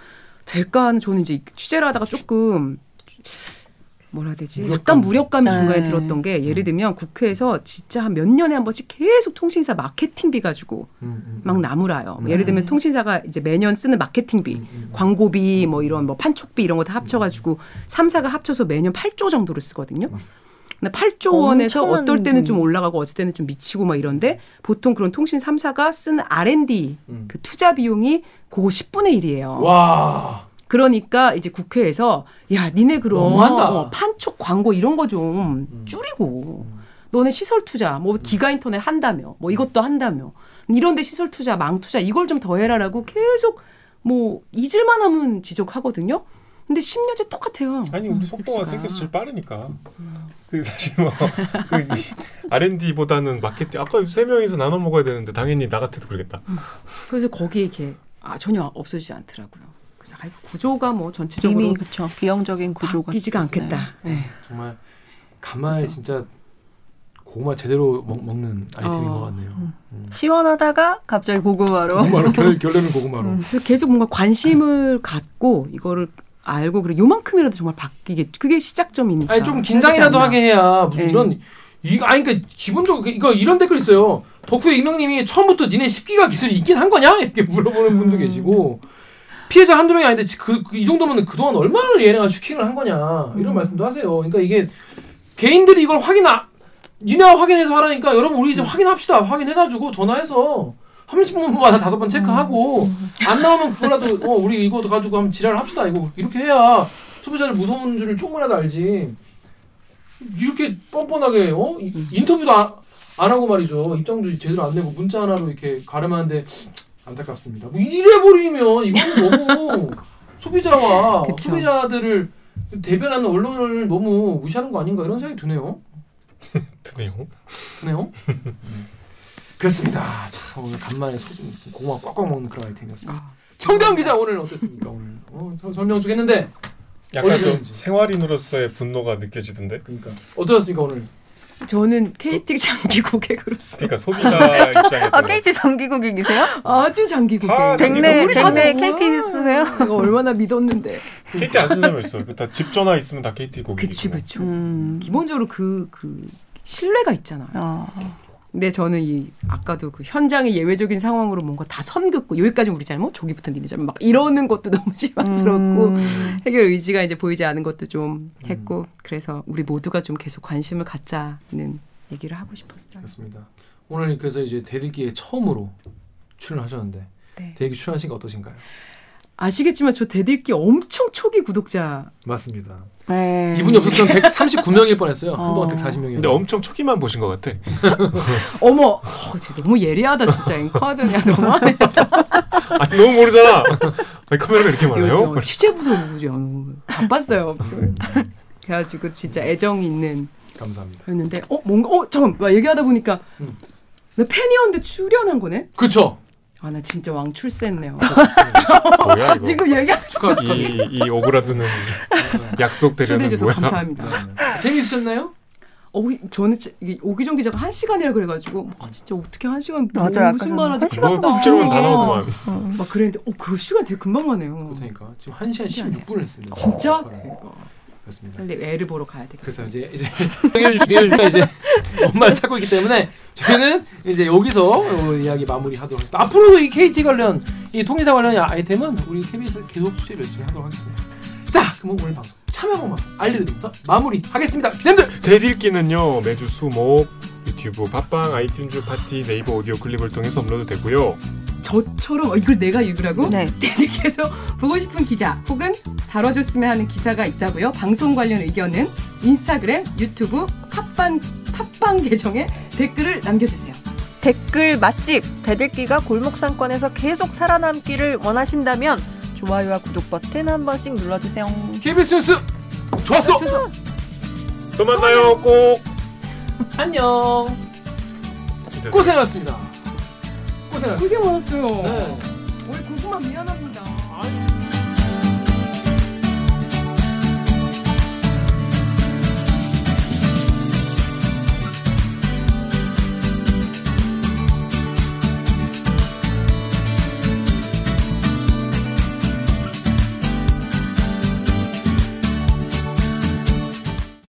S3: 될까 하는 저는 이제 취재를 하다가 조금 뭐라 해야 되지?
S2: 무력감.
S3: 약간 무력감이
S4: 네.
S3: 중간에 들었던 게 예를 들면 국회에서 진짜 한 몇 년에 한 번씩 계속 통신사 마케팅비 가지고
S2: 음, 음.
S3: 막 나무라요.
S2: 음.
S3: 예를 들면 통신사가 이제 매년 쓰는 마케팅비,
S2: 음, 음.
S3: 광고비 뭐 이런 뭐 판촉비 이런 거 다 합쳐 가지고 삼사가 합쳐서 매년 8조 정도를 쓰거든요. 근데 8조 원에서
S4: 엄청난
S3: 어떨 때는 좀. 올라가고 어떨 때는 좀 미치고 막 이런데 보통 그런 통신 삼사가 쓰는 R&D
S2: 음.
S3: 그 투자 비용이 그거 10분의 1이에요.
S2: 와.
S3: 그러니까 이제 국회에서 야 니네 그럼. 어, 판촉 광고 이런 거좀
S2: 음.
S3: 줄이고
S2: 음.
S3: 너네 시설 투자 뭐 기가 인터넷 한다며 뭐 이것도 한다며 이런데 시설 투자 망 투자 이걸 좀 더 해라라고 계속 뭐 잊을만 하면 지적하거든요. 근데 10년째 똑같아요.
S1: 아니 우리 속도가. 세계에서 제일 빠르니까. 그 사실 뭐 그 R&D보다는 마케팅 아까 세 명이서 나눠 먹어야 되는데 당연히 나 같아도 그러겠다.
S3: 그래서 거기에 이렇게 아, 전혀 없어지지 않더라고요. 아, 이거 구조가 뭐 전체적으로
S8: 이미 그렇죠. 규형적인 구조가
S3: 바뀌지가. 않겠다. 네.
S2: 정말 간만에
S3: 그래서-
S2: 진짜 고구마 제대로 먹, 먹는 아이템인
S3: 어.
S2: 것 같네요. 음.
S4: 시원하다가 갑자기 고구마로.
S2: 고구마로 결, 결론은 고구마로.
S3: 음, 계속 뭔가 관심을 갖고 이거를 알고 그리고 요만큼이라도 정말 바뀌게 그게 시작점이니까.
S2: 아니 좀 긴장이라도. 하게 해야 무슨
S3: 네.
S2: 이런 이거 아니 그러니까 기본적으로 그- 이거 이런 댓글 있어요. 덕후의 이명님이 처음부터 니네 10기가 기술이 있긴 한 거냐 이렇게 물어보는 분도
S3: 음.
S2: 계시고 피해자 한두 명이 아닌데 그이 정도면 그동안 얼마나 얘네가 슈킹을 한 거냐 이런
S3: 음.
S2: 말씀도 하세요. 그러니까 이게 개인들이 이걸 확인하 니네가 확인해서 하라니까 여러분 우리 이제 확인합시다. 확인해가지고 전화해서 한 30분마다 다섯 번 체크하고 안 나오면 그거라도 어 우리 이거 가지고 한번 지랄을 합시다. 이거 이렇게 해야 소비자들 무서운 줄을 조금이라도 알지. 이렇게 뻔뻔하게 어 이- 인터뷰도 안, 안 하고 말이죠. 입장도 제대로 안 내고 문자 하나로 이렇게 가름하는데 안타깝습니다. 뭐 이래 버리면 이건 너무 소비자와
S3: 그쵸.
S2: 소비자들을 대변하는 언론을 너무 무시하는 거 아닌가 이런 생각이 드네요.
S1: 드네요.
S2: 드네요. 그렇습니다. 자 오늘 간만에 소, 고구마 꽉꽉 먹는 그런 아이템이었습니다.
S3: 아,
S2: 청대원 기자 오늘 어땠습니까 오늘? 어, 서- 설명 주겠는데
S1: 약간 좀. 생활인으로서의 분노가 느껴지던데.
S2: 그러니까 어떠셨습니까 오늘?
S3: 저는 KT 장기 고객으로서
S1: 그러니까 소비자 입장에서
S4: 아 KT 정기국이세요?
S3: 아주 장기 고객.
S1: 다 장기
S4: 백내 백내 KT 쓰세요?
S3: 이거 얼마나 믿었는데.
S1: KT 안 쓰는 사람 있어. 다집 전화 있으면 다 KT 고객이고.
S3: 그치 그치.
S8: 음.
S3: 기본적으로 그그 신뢰가 있잖아요.
S8: 어.
S3: 근데 저는 이 아까도 그 현장의 예외적인 상황으로 뭔가 다 선긋고 여기까지 우리 잘못, 저기부터 니네 잘못 막 이러는 것도 너무 실망스럽고
S8: 음.
S3: 해결 의지가 이제 보이지 않은 것도 좀 했고 그래서 우리 모두가 좀 계속 관심을 갖자는 얘기를 하고 싶었어요.
S2: 그렇습니다. 오늘 그래서 이제 대들기에 처음으로 출연하셨는데
S3: 네.
S2: 대들기 출연하신 거 어떠신가요?
S3: 아시겠지만 저 대들기 엄청 초기 구독자.
S2: 맞습니다.
S8: 네.
S2: 이분이 없었으면 139명일 뻔했어요. 한동안
S8: 어.
S2: 140명이었는데.
S1: 근데 엄청 초기만 보신 것 같아.
S3: 어머, 어, 쟤 너무 예리하다 진짜 앵커하더냐 너무하네.
S1: 아니 너무 모르잖아. 아니 카메라가 이렇게 많아요?
S3: 요즘 취재 부서죠. 바빴어요. 그래가지고 진짜 애정 있는
S2: 감사합니다.
S3: 였는데 어 뭔가 어 잠깐 만 얘기하다 보니까
S2: 음.
S3: 나 팬이었는데 출연한 거네.
S2: 그렇죠.
S3: 아 나 진짜 왕 출세했네요.
S1: 뭐야 이거?
S3: 지금 얘기
S2: 축하 축하드립니다.
S1: 이, 이 오그라드는 약속
S3: 초대해 줘서
S1: 뭐야?
S3: 감사합니다.
S2: 네. 재미있으셨나요?
S3: 어, 저는 오기정 기자가 한 시간이라 그래가지고 아 진짜 어떻게 한 시간 뭐
S8: 맞아요.
S3: 무슨 말하지?
S1: 뭐 국제로는 다 나오더만.
S3: 막 그랬는데 어 그 시간 되게 금방 가네요.
S2: 그러니까 지금 1시간
S3: 신기하네.
S2: 16분을 했습니다.
S3: 진짜?
S2: 네. 그렇습니다.
S3: 빨리 애를 보러 가야
S2: 그래서
S3: 되겠어요.
S2: 이제 이제 중요주가 이제 엄마를 찾고 있기 때문에 저희는 이제 여기서 어, 이야기 마무리하도록 하겠습니다. 앞으로도 이 KT 관련 이 통신사 관련 아이템은 우리 KBS 계속 취재를 열심히 하도록 하겠습니다. 자, 그럼 오늘 방송 참여 방법만 알려드리면서 마무리하겠습니다. 기자님들
S1: 댓읽기는요 매주 수목 유튜브, 팟빵, 아이튠즈, 팟티, 네이버 오디오 클립을 통해서 업로드 되고요.
S3: 저처럼 어, 이걸 내가 읽으라고?
S8: 네.
S3: 댓읽기에서 보고 싶은 기자 혹은 다뤄줬으면 하는 기사가 있다고요? 방송 관련 의견은 인스타그램, 유튜브, 팟빵, 팟빵 계정에 댓글을 남겨주세요.
S4: 댓글 맛집 대들기가 골목 상권에서 계속 살아남기를 원하신다면 좋아요와 구독 버튼 한 번씩 눌러주세요.
S2: KBS 뉴스 좋았어.
S1: 또 만나요 꼭.
S2: 안녕. 고생하셨습니다. 고생
S3: 많았어요.
S2: 네.
S3: 우리 고구마 미안합니다.